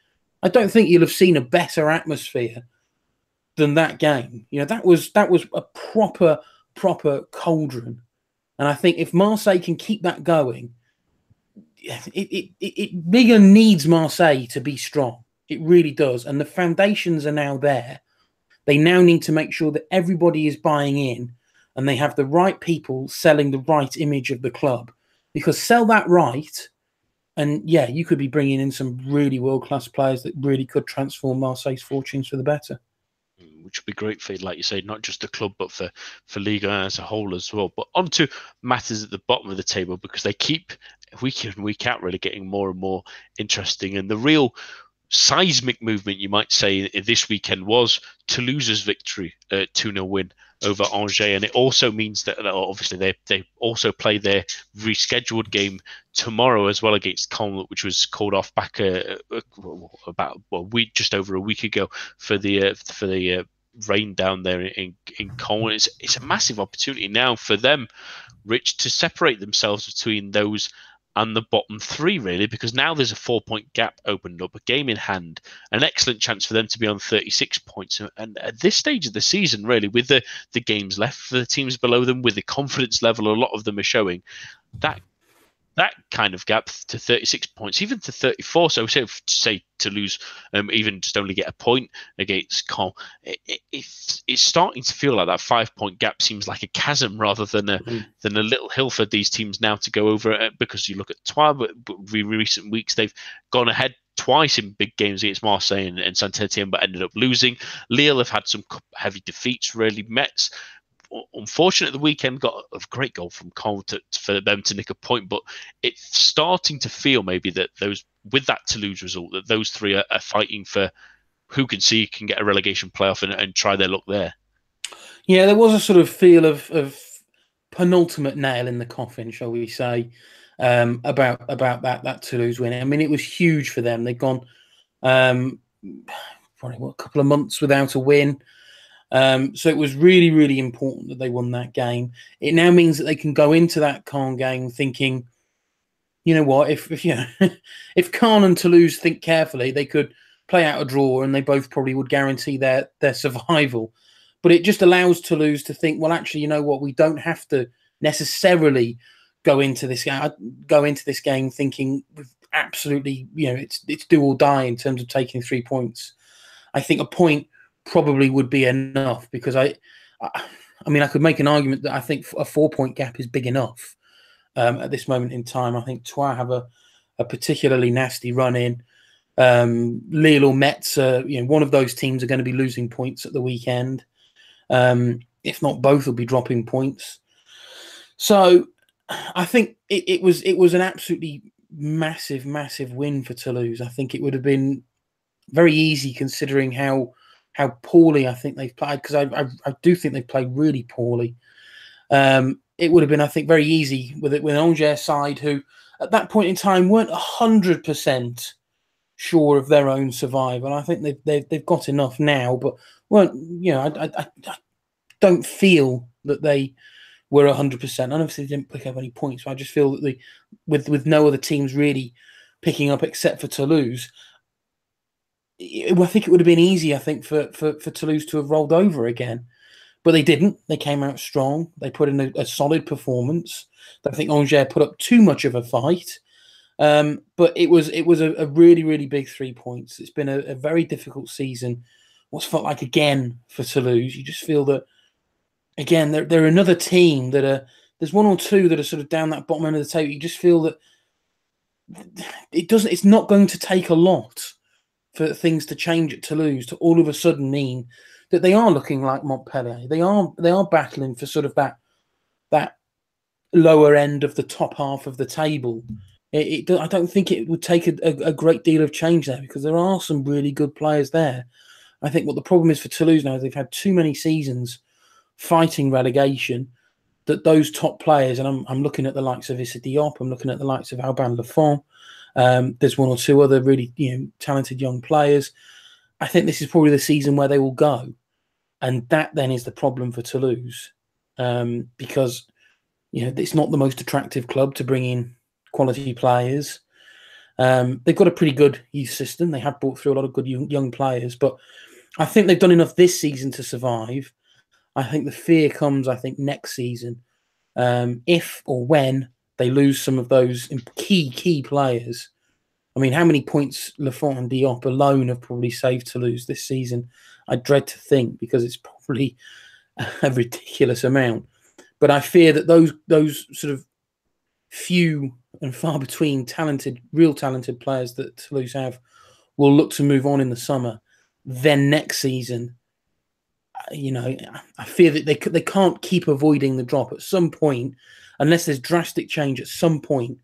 Speaker 2: I don't think you'll have seen a better atmosphere than that game. You know, that was that was a proper proper cauldron. And I think if Marseille can keep that going, it, it, it, it needs Marseille to be strong. It really does. And the foundations are now there. They now need to make sure that everybody is buying in and they have the right people selling the right image of the club. Because sell that right, and yeah, you could be bringing in some really world class players that really could transform Marseille's fortunes for the better
Speaker 1: which would be great for, like you say, not just the club, but for, for Liga as a whole as well. But on to matters at the bottom of the table because they keep week in, week out really getting more and more interesting. And the real seismic movement, you might say, this weekend was Toulouse's victory, uh, 2 0 win over Angers, and it also means that obviously they they also play their rescheduled game tomorrow as well against Caen, which was called off back uh, uh about well, week just over a week ago for the uh, for the uh, rain down there in in Caen. It's it's a massive opportunity now for them, Rich, to separate themselves between those and the bottom three, really, because now there's a four point gap opened up, a game in hand, an excellent chance for them to be on 36 points. And at this stage of the season, really, with the, the games left for the teams below them, with the confidence level a lot of them are showing, that that kind of gap to 36 points, even to 34. So say, say Toulouse, um, even just only get a point against Caen, it, it, it's it's starting to feel like that five point gap seems like a chasm rather than a mm. than a little hill for these teams now to go over. Uh, because you look at Troyes, but, but recent weeks they've gone ahead twice in big games against Marseille and, and Saint Etienne, but ended up losing. Lille have had some heavy defeats. Really, Metz unfortunate the weekend got a great goal from Cole to, for them to nick a point, but it's starting to feel maybe that those with that Toulouse result that those three are, are fighting for who can see can get a relegation playoff and, and, try their luck there.
Speaker 2: Yeah, there was a sort of feel of, of penultimate nail in the coffin, shall we say, um, about about that that Toulouse win. I mean, it was huge for them. They'd gone um, probably what, a couple of months without a win. Um, so it was really, really important that they won that game. It now means that they can go into that Caen game thinking, you know what, if if you know, if Caen and Toulouse think carefully, they could play out a draw and they both probably would guarantee their their survival. But it just allows Toulouse to think, well, actually, you know what, we don't have to necessarily go into this game go into this game thinking absolutely, you know, it's it's do or die in terms of taking three points. I think a point probably would be enough because I, I, I mean, I could make an argument that I think a four point gap is big enough um, at this moment in time. I think Troyes have a, a particularly nasty run in. Um, Lille or Metz, uh, you know, one of those teams are going to be losing points at the weekend. Um, if not both, will be dropping points. So, I think it, it was it was an absolutely massive, massive win for Toulouse. I think it would have been very easy considering how how poorly I think they've played because I, I, I do think they've played really poorly. Um, it would have been I think very easy with it with an Angers side who at that point in time weren't hundred percent sure of their own survival. I think they've, they've they've got enough now, but weren't you know I, I, I don't feel that they were hundred percent. And obviously didn't pick up any points. So I just feel that the with with no other teams really picking up except for Toulouse, I think it would have been easy, I think, for, for, for Toulouse to have rolled over again. But they didn't. They came out strong. They put in a, a solid performance. I think Angers put up too much of a fight. Um, but it was it was a, a, really, really big three points. It's been a, a, very difficult season. What's felt like again for Toulouse. You just feel that again, they're, they're another team that are there's one or two that are sort of down that bottom end of the table. You just feel that it doesn't it's not going to take a lot for things to change at Toulouse to all of a sudden mean that they are looking like Montpellier. They are they are battling for sort of that that lower end of the top half of the table. It, it I don't think it would take a, a, great deal of change there because there are some really good players there. I think what the problem is for Toulouse now is they've had too many seasons fighting relegation that those top players, and I'm, I'm looking at the likes of Issa Diop, I'm looking at the likes of Alban Lafont, um, there's one or two other really you know talented young players. I think this is probably the season where they will go, and that then is the problem for Toulouse um, because you know it's not the most attractive club to bring in quality players. Um, they've got a pretty good youth system. They have brought through a lot of good young, young players, but I think they've done enough this season to survive. I think the fear comes, I think, next season, um, if or when they lose some of those key key players. I mean, how many points Lafont and Diop alone have probably saved Toulouse this season? I dread to think because it's probably a ridiculous amount. But I fear that those those sort of few and far between talented, real talented players that Toulouse have will look to move on in the summer. Then next season, uh, you know, I fear that they they can't keep avoiding the drop. At some point, unless there's drastic change at some point,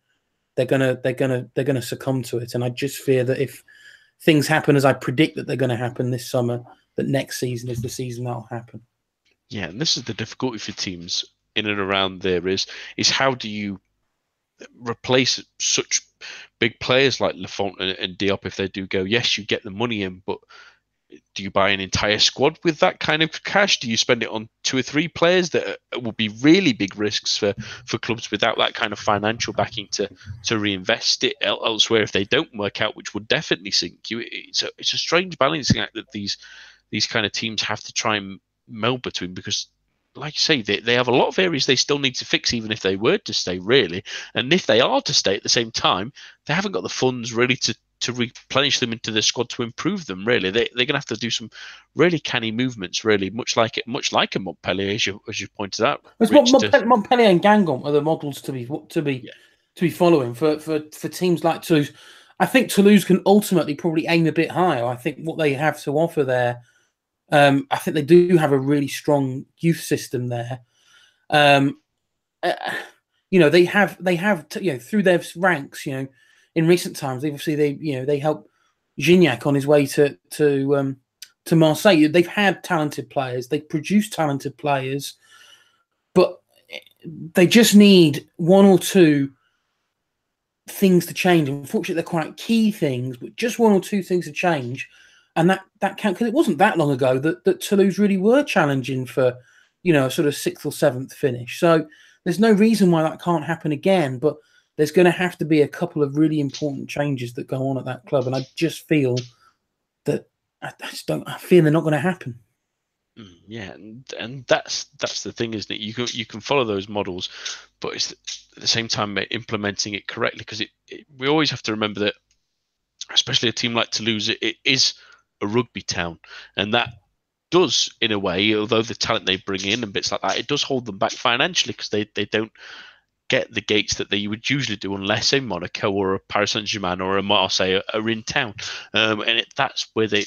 Speaker 2: they're gonna they're gonna they're gonna succumb to it. And I just fear that if things happen as I predict that they're going to happen this summer, that next season is the season that'll happen.
Speaker 1: Yeah, and this is the difficulty for teams in and around there is is how do you replace such big players like Lafont and, and Diop if they do go? Yes, you get the money in, but do you buy an entire squad with that kind of cash? Do you spend it on two or three players that would be really big risks for, for clubs without that kind of financial backing to to reinvest it elsewhere if they don't work out, which would definitely sink you. It's a it's a strange balancing act that these these kind of teams have to try and meld between because like you say, they, they have a lot of areas they still need to fix, even if they were to stay, really. And if they are to stay at the same time, they haven't got the funds really to, to replenish them into the squad to improve them. Really, they they're going to have to do some really canny movements. Really, much like it, much like a Montpellier, as you as you pointed out.
Speaker 2: Montpellier, to... Montpellier and Guingamp are the models to be to be yeah. to be following for for for teams like Toulouse. I think Toulouse can ultimately probably aim a bit higher. I think what they have to offer there, um, I think they do have a really strong youth system there. Um, uh, you know, they have they have you know through their ranks, you know in recent times, obviously they you know they helped Gignac on his way to to um, to Marseille. They've had talented players, they produce talented players, but they just need one or two things to change. Unfortunately, they're quite key things, but just one or two things to change, and that that can because it wasn't that long ago that that Toulouse really were challenging for you know a sort of sixth or seventh finish. So there's no reason why that can't happen again, but there's going to have to be a couple of really important changes that go on at that club, and I just feel that I, just don't. I feel they're not going to happen.
Speaker 1: Mm, yeah, and, and that's that's the thing, isn't it? You can you can follow those models, but it's at the same time implementing it correctly because it, it, we always have to remember that, especially a team like Toulouse, it, it is a rugby town, and that does in a way, although the talent they bring in and bits like that, it does hold them back financially because they they don't get the gates that they would usually do unless a Monaco or a Paris Saint Germain or a Marseille are in town. Um, and it, that's where they,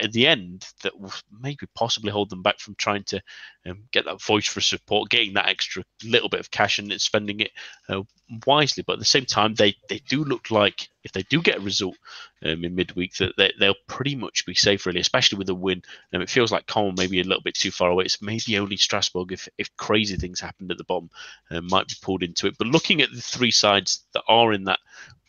Speaker 1: at the end, that maybe possibly hold them back from trying to um, get that voice for support, getting that extra little bit of cash and spending it uh, wisely. But at the same time, they, they do look like if they do get a result um, in midweek, that they, will pretty much be safe, really, especially with a win. Um, it feels like Caen maybe a little bit too far away. It's maybe only Strasbourg, if, if crazy things happened at the bottom, uh, might be pulled into it. But looking at the three sides that are in that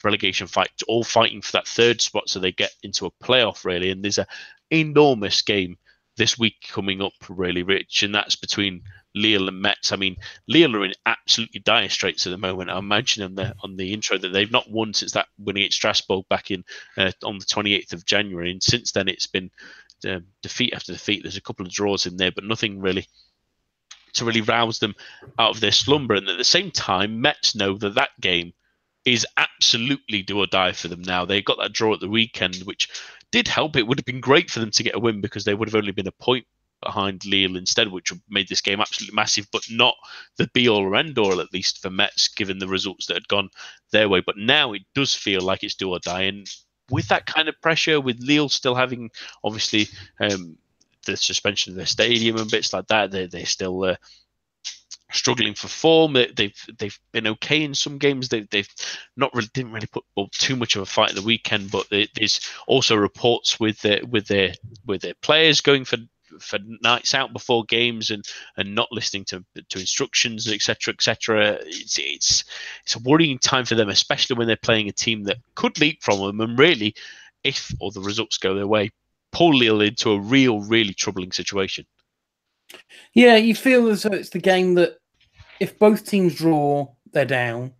Speaker 1: relegation fight, all fighting for that third spot so they get into a playoff, really. And there's a enormous game this week coming up, really, Rich, and that's between Lille and Metz. I mean, Lille are in absolutely dire straits at the moment. I mentioned on the on the intro that they've not won since that winning at Strasbourg back in uh, on the 28th of January, and since then it's been uh, defeat after defeat. There's a couple of draws in there, but nothing really to really rouse them out of their slumber. And at the same time, Metz know that that game is absolutely do or die for them now. They got that draw at the weekend, which did help. It would have been great for them to get a win because they would have only been a point behind Lille instead, which made this game absolutely massive, but not the be all or end all, at least for Metz, given the results that had gone their way. But now it does feel like it's do or die. And with that kind of pressure, with Lille still having obviously um, the suspension of their stadium and bits like that, they, they're still. Uh, struggling for form. They've they've been okay in some games. They, they've not really didn't really put well, too much of a fight at the weekend. But there's also reports with their with their with their players going for for nights out before games and and not listening to to instructions, etc., etc. It's it's it's a worrying time for them, especially when they're playing a team that could leap from them and really, if all the results go their way, pull Lille into a real, really troubling situation.
Speaker 2: Yeah, you feel as though it's the game that if both teams draw, they're down.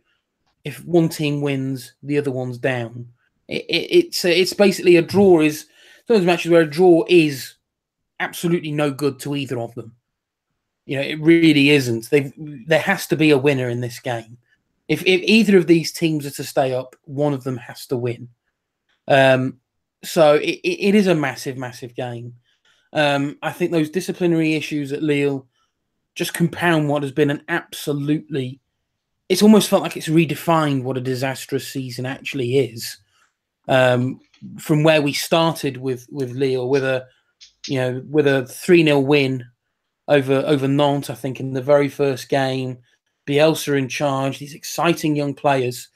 Speaker 2: If one team wins, the other one's down. It, it, it's it's basically a draw is those matches where a draw is absolutely no good to either of them. You know, it really isn't. They there has to be a winner in this game. If if either of these teams are to stay up, one of them has to win. Um, so it, it is a massive, massive game. Um, I think those disciplinary issues at Lille just compound what has been an absolutely. It's almost felt like it's redefined what a disastrous season actually is. Um, from where we started with with Lille, with a you know, with a 3 0 win over over Nantes, I think, in the very first game. Bielsa in charge, these exciting young players.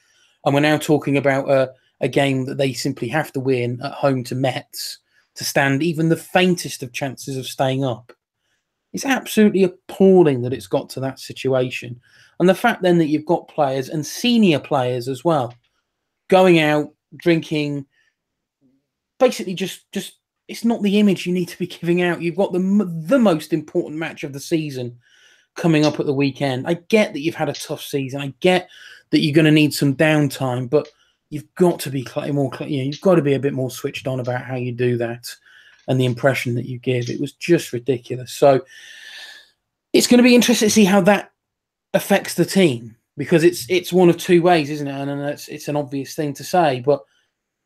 Speaker 2: And we're now talking about a, a game that they simply have to win at home to Metz to stand even the faintest of chances of staying up. It's absolutely appalling that it's got to that situation. And the fact then that you've got players and senior players as well going out, drinking, basically just just it's not the image you need to be giving out. You've got the the most important match of the season coming up at the weekend. I get that you've had a tough season. I get that you're going to need some downtime, but you've got to be more. You know, you've got to be a bit more switched on about how you do that and the impression that you give. It was just ridiculous. So it's going to be interesting to see how that affects the team because it's it's one of two ways, isn't it? And, and it's it's an obvious thing to say, but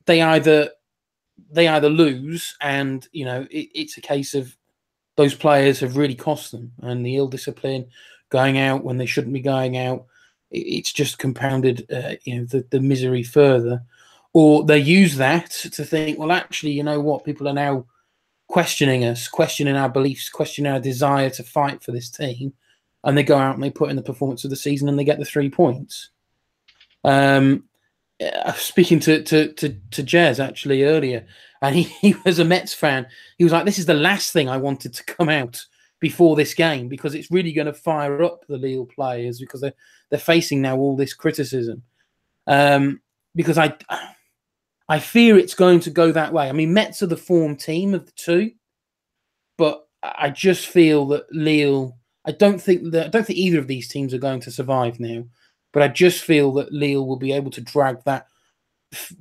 Speaker 2: they either they either lose and you know it, it's a case of those players have really cost them and the ill discipline going out when they shouldn't be going out it's just compounded uh, you know the, the misery further. Or they use that to think well actually you know what? People are now questioning us questioning our beliefs questioning our desire to fight for this team and they go out and they put in the performance of the season and they get the three points. Um uh, speaking to to to, to Jez actually earlier, and he, he was a Metz fan. He was like, "This is the last thing I wanted to come out before this game because it's really going to fire up the Lille players because they're they're facing now all this criticism." Um, because I I fear it's going to go that way. I mean, Metz are the form team of the two, but I just feel that Lille. I don't think that I don't think either of these teams are going to survive now. But I just feel that Lille will be able to drag that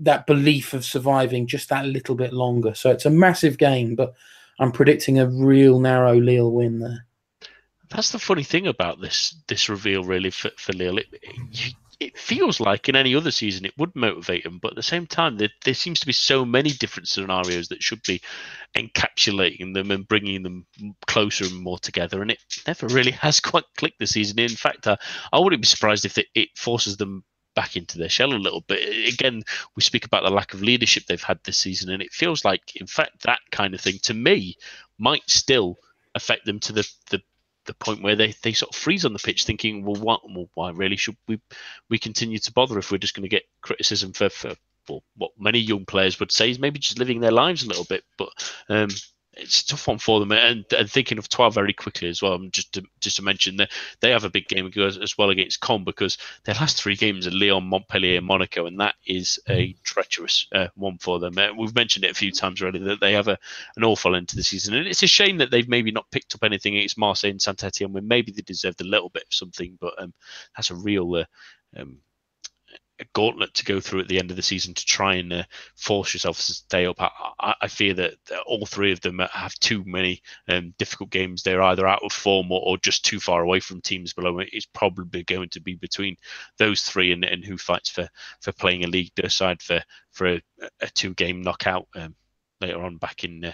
Speaker 2: that belief of surviving just that little bit longer. So it's a massive game, but I'm predicting a real narrow Lille win there.
Speaker 1: That's the funny thing about this this reveal, really, for, for Lille. It, it, it feels like in any other season it would motivate them, but at the same time, there, there seems to be so many different scenarios that should be encapsulating them and bringing them closer and more together. And it never really has quite clicked this season. In fact, uh, I wouldn't be surprised if it, it forces them back into their shell a little bit. Again, we speak about the lack of leadership they've had this season, and it feels like, in fact, that kind of thing to me might still affect them to the the the point where they, they sort of freeze on the pitch, thinking, well, what, well, why really should we we continue to bother if we're just going to get criticism for, for what many young players would say is maybe just living their lives a little bit, but um, it's a tough one for them. And, and thinking of 12 very quickly as well, just to, just to mention that they have a big game as well against Caen because their last three games are Lyon, Montpellier, and Monaco, and that is a treacherous uh, one for them. Uh, we've mentioned it a few times already that they have a, an awful end to the season. And it's a shame that they've maybe not picked up anything against Marseille and Saint Etienne when maybe they deserved a little bit of something, but um, that's a real. Uh, um, a gauntlet to go through at the end of the season to try and uh, force yourself to stay up. I, I, fear that all three of them have too many um, difficult games. They're either out of form or, or, just too far away from teams below. It's probably going to be between those three and, and who fights for, for playing a league side for for a, a two game knockout um, later on back in uh,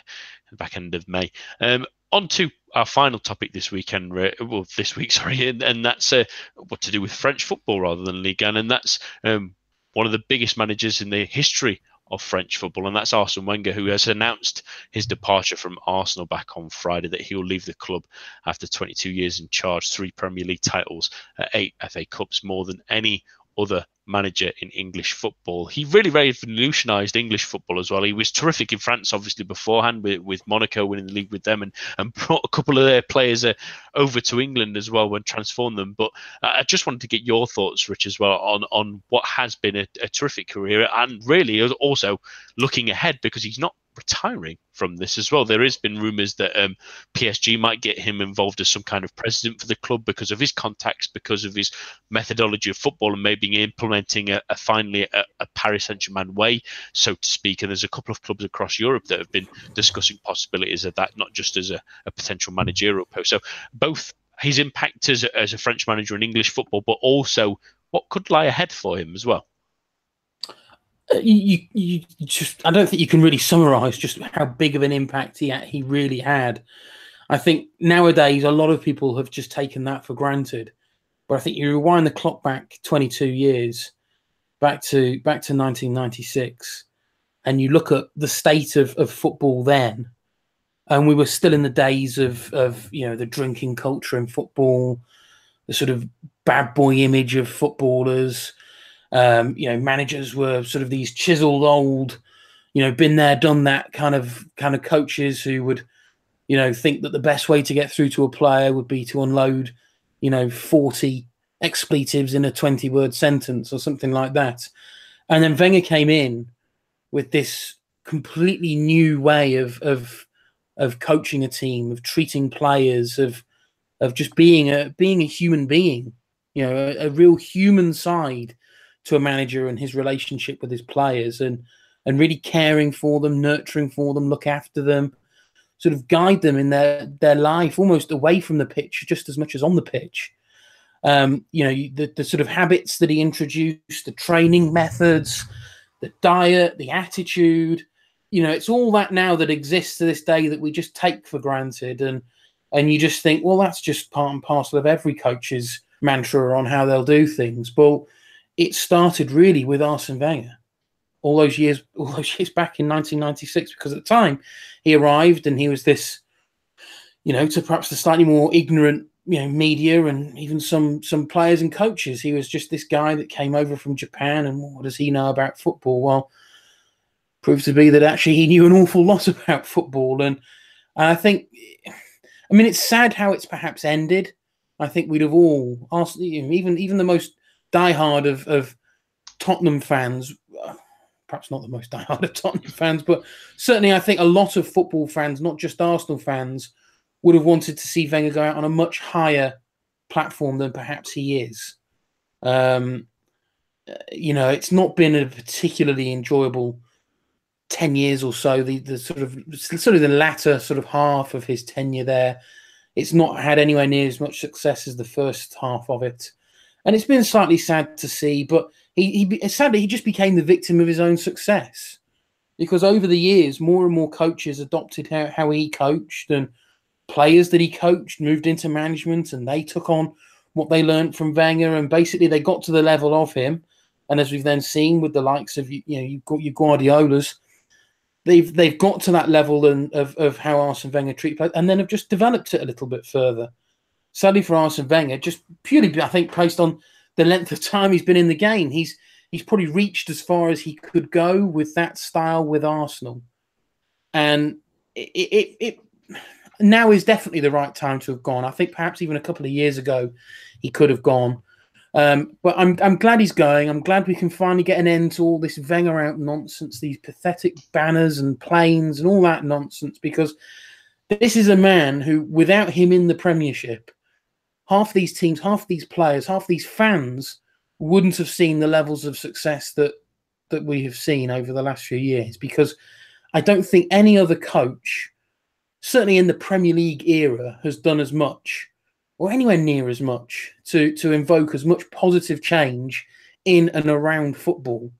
Speaker 1: back end of May. Um, on to our final topic this weekend, well, this week, sorry, and, and that's uh, what to do with French football rather than Ligue 1, and that's um, one of the biggest managers in the history of French football, and that's Arsene Wenger, who has announced his departure from Arsenal back on Friday, that he'll leave the club after 22 years in charge, three Premier League titles, uh, eight FA Cups, more than any other manager in English football. He really revolutionised English football as well. He was terrific in France, obviously, beforehand with, with Monaco winning the league with them and, and brought a couple of their players uh, over to England as well and transformed them. But uh, I just wanted to get your thoughts, Rich, as well on, on what has been a, a terrific career and really also looking ahead because he's not retiring from this as well. There has been rumours that um, PSG might get him involved as some kind of president for the club because of his contacts, because of his methodology of football, and maybe implementing a, a finally a, a Paris Saint Germain way, so to speak. And there's a couple of clubs across Europe that have been discussing possibilities of that, not just as a, a potential managerial post. So both his impact as as a French manager in English football, but also what could lie ahead for him as well.
Speaker 2: You, you just I don't think you can really summarize just how big of an impact he he really had. I think nowadays a lot of people have just taken that for granted, but I think you rewind the clock back 22 years, back to back to 1996, and you look at the state of, of football then, and we were still in the days of of you know the drinking culture in football, the sort of bad boy image of footballers um, you know, managers were sort of these chiseled old, you know, been there, done that kind of kind of coaches who would, you know, think that the best way to get through to a player would be to unload, you know, 40 expletives in a 20 word sentence or something like that. And then Wenger came in with this completely new way of of of coaching a team, of treating players, of of just being a being a human being. You know, a, a real human side to a manager and his relationship with his players, and and really caring for them, nurturing for them, look after them, sort of guide them in their their life, almost away from the pitch, just as much as on the pitch. Um, you know, the, the sort of habits that he introduced, the training methods, the diet, the attitude, you know, it's all that now that exists to this day that we just take for granted. And and you just think, well, that's just part and parcel of every coach's mantra on how they'll do things. But it started really with Arsene Wenger all those years, all those years back in 1996, because at the time he arrived and he was this, you know, to perhaps the slightly more ignorant, you know, media and even some some players and coaches, he was just this guy that came over from Japan, and what does he know about football? Well, proved to be that actually he knew an awful lot about football, and I think, I mean, it's sad how it's perhaps ended. I think we'd have all asked, even even the most diehard of of Tottenham fans perhaps not the most diehard of Tottenham fans, but certainly I think a lot of football fans, not just Arsenal fans, would have wanted to see Wenger go out on a much higher platform than perhaps he is. Um, you know, it's not been a particularly enjoyable ten years or so. The the sort of sort of the latter sort of half of his tenure there, it's not had anywhere near as much success as the first half of it, and it's been slightly sad to see. But he, he sadly he just became the victim of his own success. Because over the years more and more coaches adopted how, how he coached and players that he coached moved into management and they took on what they learned from Wenger. And basically they got to the level of him. And as we've then seen with the likes of you know you've got your Guardiolas they've they've got to that level and of, of how Arsene Wenger treat players and then have just developed it a little bit further sadly for Arsene Wenger just purely I think based on the length of time he's been in the game. He's he's probably reached as far as he could go with that style with Arsenal, and it, it, it now is definitely the right time to have gone. I think perhaps even a couple of years ago he could have gone. Um, but I'm I'm glad he's going. I'm glad we can finally get an end to all this Wenger out nonsense, these pathetic banners and planes and all that nonsense. Because this is a man who, without him in the Premiership, half these teams, half these players, half these fans wouldn't have seen the levels of success that that we have seen over the last few years because I don't think any other coach, certainly in the Premier League era, has done as much or anywhere near as much to to invoke as much positive change in and around football.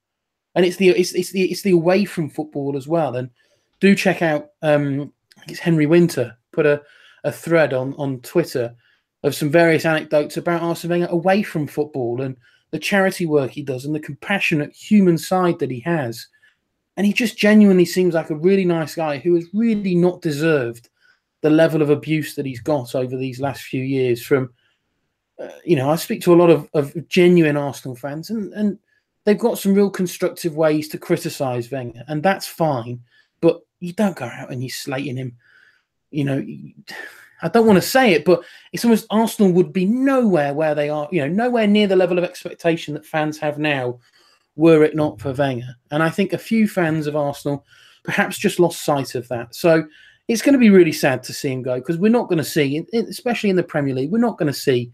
Speaker 2: And it's the it's, it's the it's the away from football as well. And do check out um it's Henry Winter put a, a thread on on Twitter of some various anecdotes about Arsene Wenger away from football and the charity work he does and the compassionate human side that he has. And he just genuinely seems like a really nice guy who has really not deserved the level of abuse that he's got over these last few years from uh, you know, I speak to a lot of, of genuine Arsenal fans, and, and they've got some real constructive ways to criticise Wenger, and that's fine. But you don't go out and you're slating him. You know, I don't want to say it, but it's almost Arsenal would be nowhere where they are, you know, nowhere near the level of expectation that fans have now, were it not for Wenger. And I think a few fans of Arsenal perhaps just lost sight of that. So it's going to be really sad to see him go because we're not going to see, especially in the Premier League, we're not going to see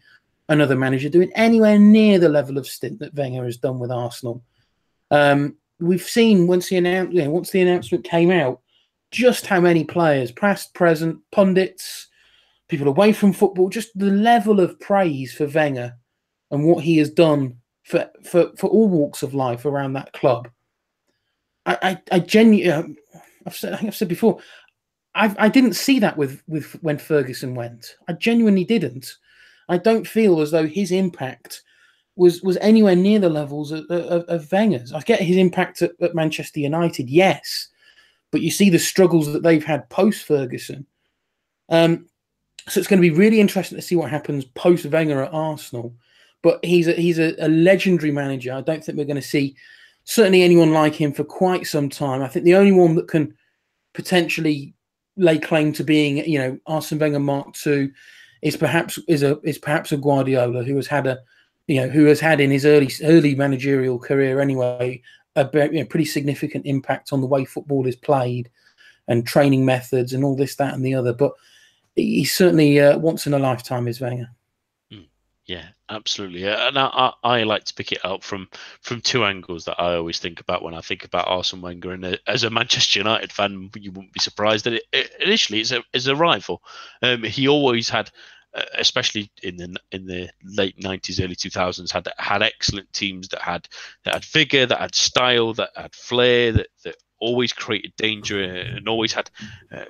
Speaker 2: another manager doing anywhere near the level of stint that Wenger has done with Arsenal. Um, we've seen once you know, once the announcement came out, just how many players, past, present, pundits, people away from football, just the level of praise for Wenger and what he has done for for, for all walks of life around that club. I I, I genuinely, I've said, I think I've said before, I I didn't see that with with when Ferguson went. I genuinely didn't. I don't feel as though his impact was was anywhere near the levels of, of, of Wenger's. I get his impact at, at Manchester United, yes, but you see the struggles that they've had post Ferguson. Um, so it's going to be really interesting to see what happens post Wenger at Arsenal. But he's a, he's a, a legendary manager. I don't think we're going to see certainly anyone like him for quite some time. I think the only one that can potentially lay claim to being, you know, Arsene Wenger Mark II is perhaps is a is perhaps a Guardiola who has had a you know who has had in his early early managerial career anyway a you know, pretty significant impact on the way football is played and training methods and all this, that, and the other. But he's certainly uh, once in a lifetime, is Wenger.
Speaker 1: Yeah, absolutely. And I, I, like to pick it up from from two angles that I always think about when I think about Arsene Wenger. And uh, as a Manchester United fan, you wouldn't be surprised that it, it initially it's a, it's a rival. Um, he always had, uh, especially in the in the late nineties, early two thousands, had had excellent teams that had that had vigor, that had style, that had flair, that that always created danger and always had uh,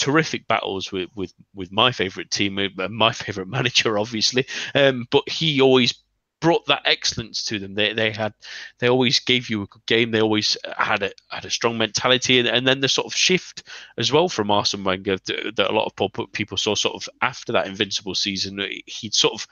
Speaker 1: terrific battles with with with my favorite team, uh, my favorite manager, obviously. Um, but he always brought that excellence to them. They they had they always gave you a good game. They always had a had a strong mentality, and, and then the sort of shift as well from Arsene Wenger that, that a lot of people saw sort of after that invincible season. He'd sort of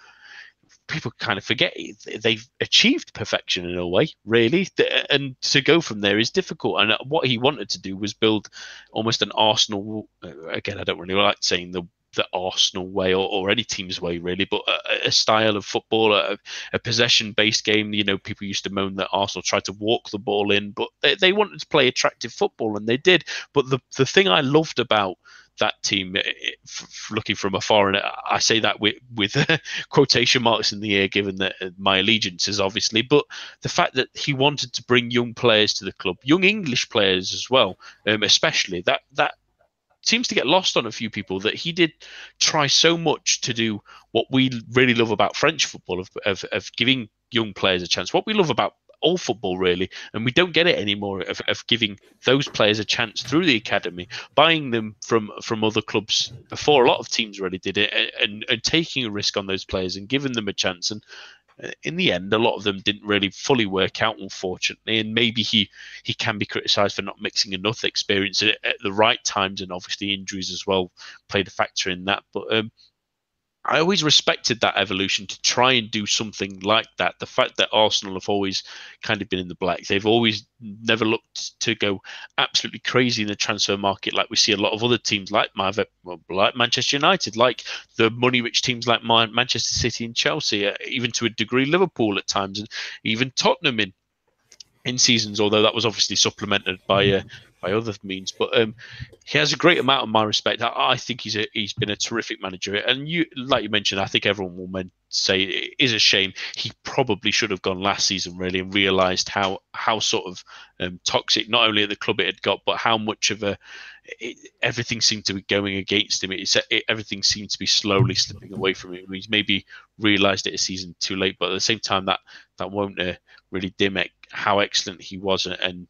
Speaker 1: people kind of forget they've achieved perfection in a way, really, and to go from there is difficult. And what he wanted to do was build almost an Arsenal. Uh, again, I don't really like saying the the Arsenal way or, or any team's way really, but a, a style of football, a, a possession-based game. You know, people used to moan that Arsenal tried to walk the ball in, but they, they wanted to play attractive football, and they did. But the the thing I loved about that team eh, eh, looking from afar, and I say that with with quotation marks in the air, given that uh, my allegiances, obviously. But the fact that he wanted to bring young players to the club, young English players as well, um, especially that that seems to get lost on a few people that he did try so much to do what we really love about French football of, of, of giving young players a chance. What we love about all football really, and we don't get it anymore of, of giving those players a chance through the academy, buying them from from other clubs before a lot of teams really did it, and, and taking a risk on those players and giving them a chance. And uh, in the end, a lot of them didn't really fully work out, unfortunately. And maybe he he can be criticised for not mixing enough experience at, at, the right times, and obviously injuries as well played a factor in that. But um, I always respected that evolution to try and do something like that. The fact that Arsenal have always kind of been in the black, they've always never looked to go absolutely crazy in the transfer market like we see a lot of other teams like like Manchester United, like the money-rich teams like Manchester City and Chelsea, uh, even to a degree Liverpool at times, and even Tottenham in in seasons. Although that was obviously supplemented by uh, by other means. But um, he has a great amount of my respect. I, I, think he's a, he's been a terrific manager. And you, like you mentioned, I think everyone will men- say it is a shame. He probably should have gone last season really and realised how how sort of um, toxic not only at the club it had got, but how much of a it, everything seemed to be going against him. It, it, everything seemed to be slowly slipping away from him. He's maybe realised it a season too late, but at the same time, that that won't uh, really dim it how excellent he was and, and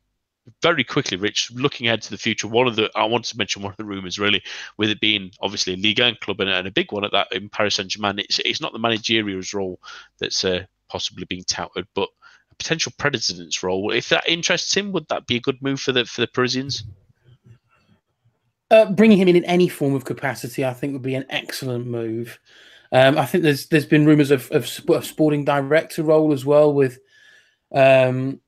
Speaker 1: very quickly, Rich, looking ahead to the future, one of the I wanted to mention one of the rumours really, with it being obviously a Ligue 1 club and, and, a big one at that in Paris Saint Germain. It's it's not the managerial role that's uh, possibly being touted, but a potential president's role. If that interests him, would that be a good move for the for the Parisians?
Speaker 2: Uh, bringing him in in any form of capacity, I think, would be an excellent move. Um, I think there's there's been rumours of, of, of sporting director role as well with um,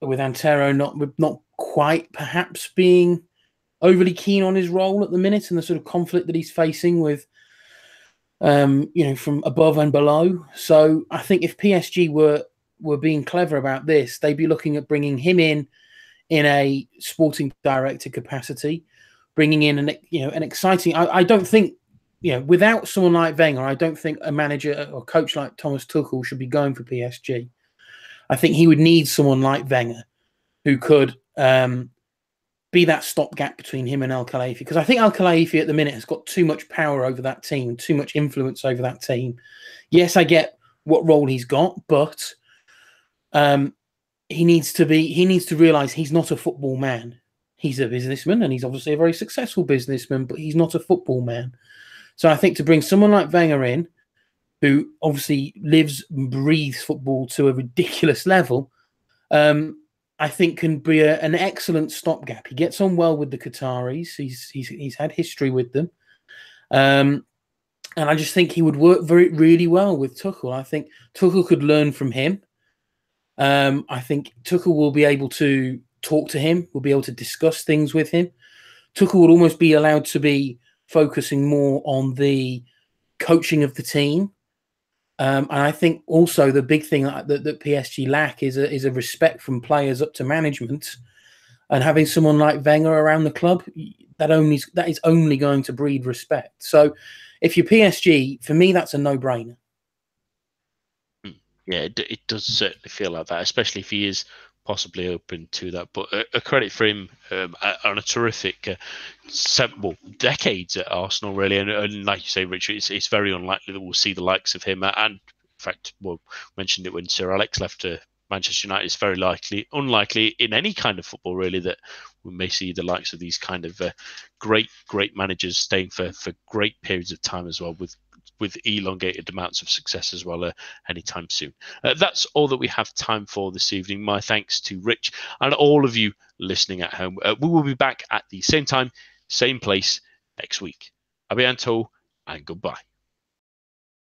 Speaker 2: with Antero not not quite perhaps being overly keen on his role at the minute and the sort of conflict that he's facing with um, you know from above and below. So I think if PSG were were being clever about this, they'd be looking at bringing him in in a sporting director capacity, bringing in an you know an exciting. I, I don't think you know without someone like Wenger, I don't think a manager or coach like Thomas Tuchel should be going for PSG. I think he would need someone like Wenger who could um, be that stopgap between him and Al Khelaifi. Because I think Al Khelaifi at the minute has got too much power over that team, too much influence over that team. Yes, I get what role he's got, but um, he needs to be. He needs to realize he's not a football man. He's a businessman, and he's obviously a very successful businessman, but he's not a football man. So I think to bring someone like Wenger in, who obviously lives and breathes football to a ridiculous level, um, I think can be a, an excellent stopgap. He gets on well with the Qataris. He's he's he's had history with them, um, and I just think he would work very really well with Tuchel. I think Tuchel could learn from him. Um, I think Tuchel will be able to talk to him. Will be able to discuss things with him. Tuchel would almost be allowed to be focusing more on the coaching of the team Um, and I think also the big thing that, that, that, PSG lack is a, is a respect from players up to management, and having someone like Wenger around the club that only that is only going to breed respect. So, if you're PSG, for me, that's a no brainer.
Speaker 1: Hmm. Yeah, it, it does certainly feel like that, especially if he is possibly open to that. But a, a credit for him um, on a terrific, uh, seven, well, decades at Arsenal, really. And, and, like you say, Richard, it's, it's very unlikely that we'll see the likes of him. And in fact, well, mentioned it when Sir Alex left to Manchester United. It's very likely, unlikely in any kind of football, really, that we may see the likes of these kind of uh, great, great managers staying for, for great periods of time as well with with elongated amounts of success as well uh, anytime soon. Uh, that's all that we have time for this evening. My thanks to Rich and all of you listening at home. Uh, we will be back at the same time, same place next week. A bientôt and goodbye.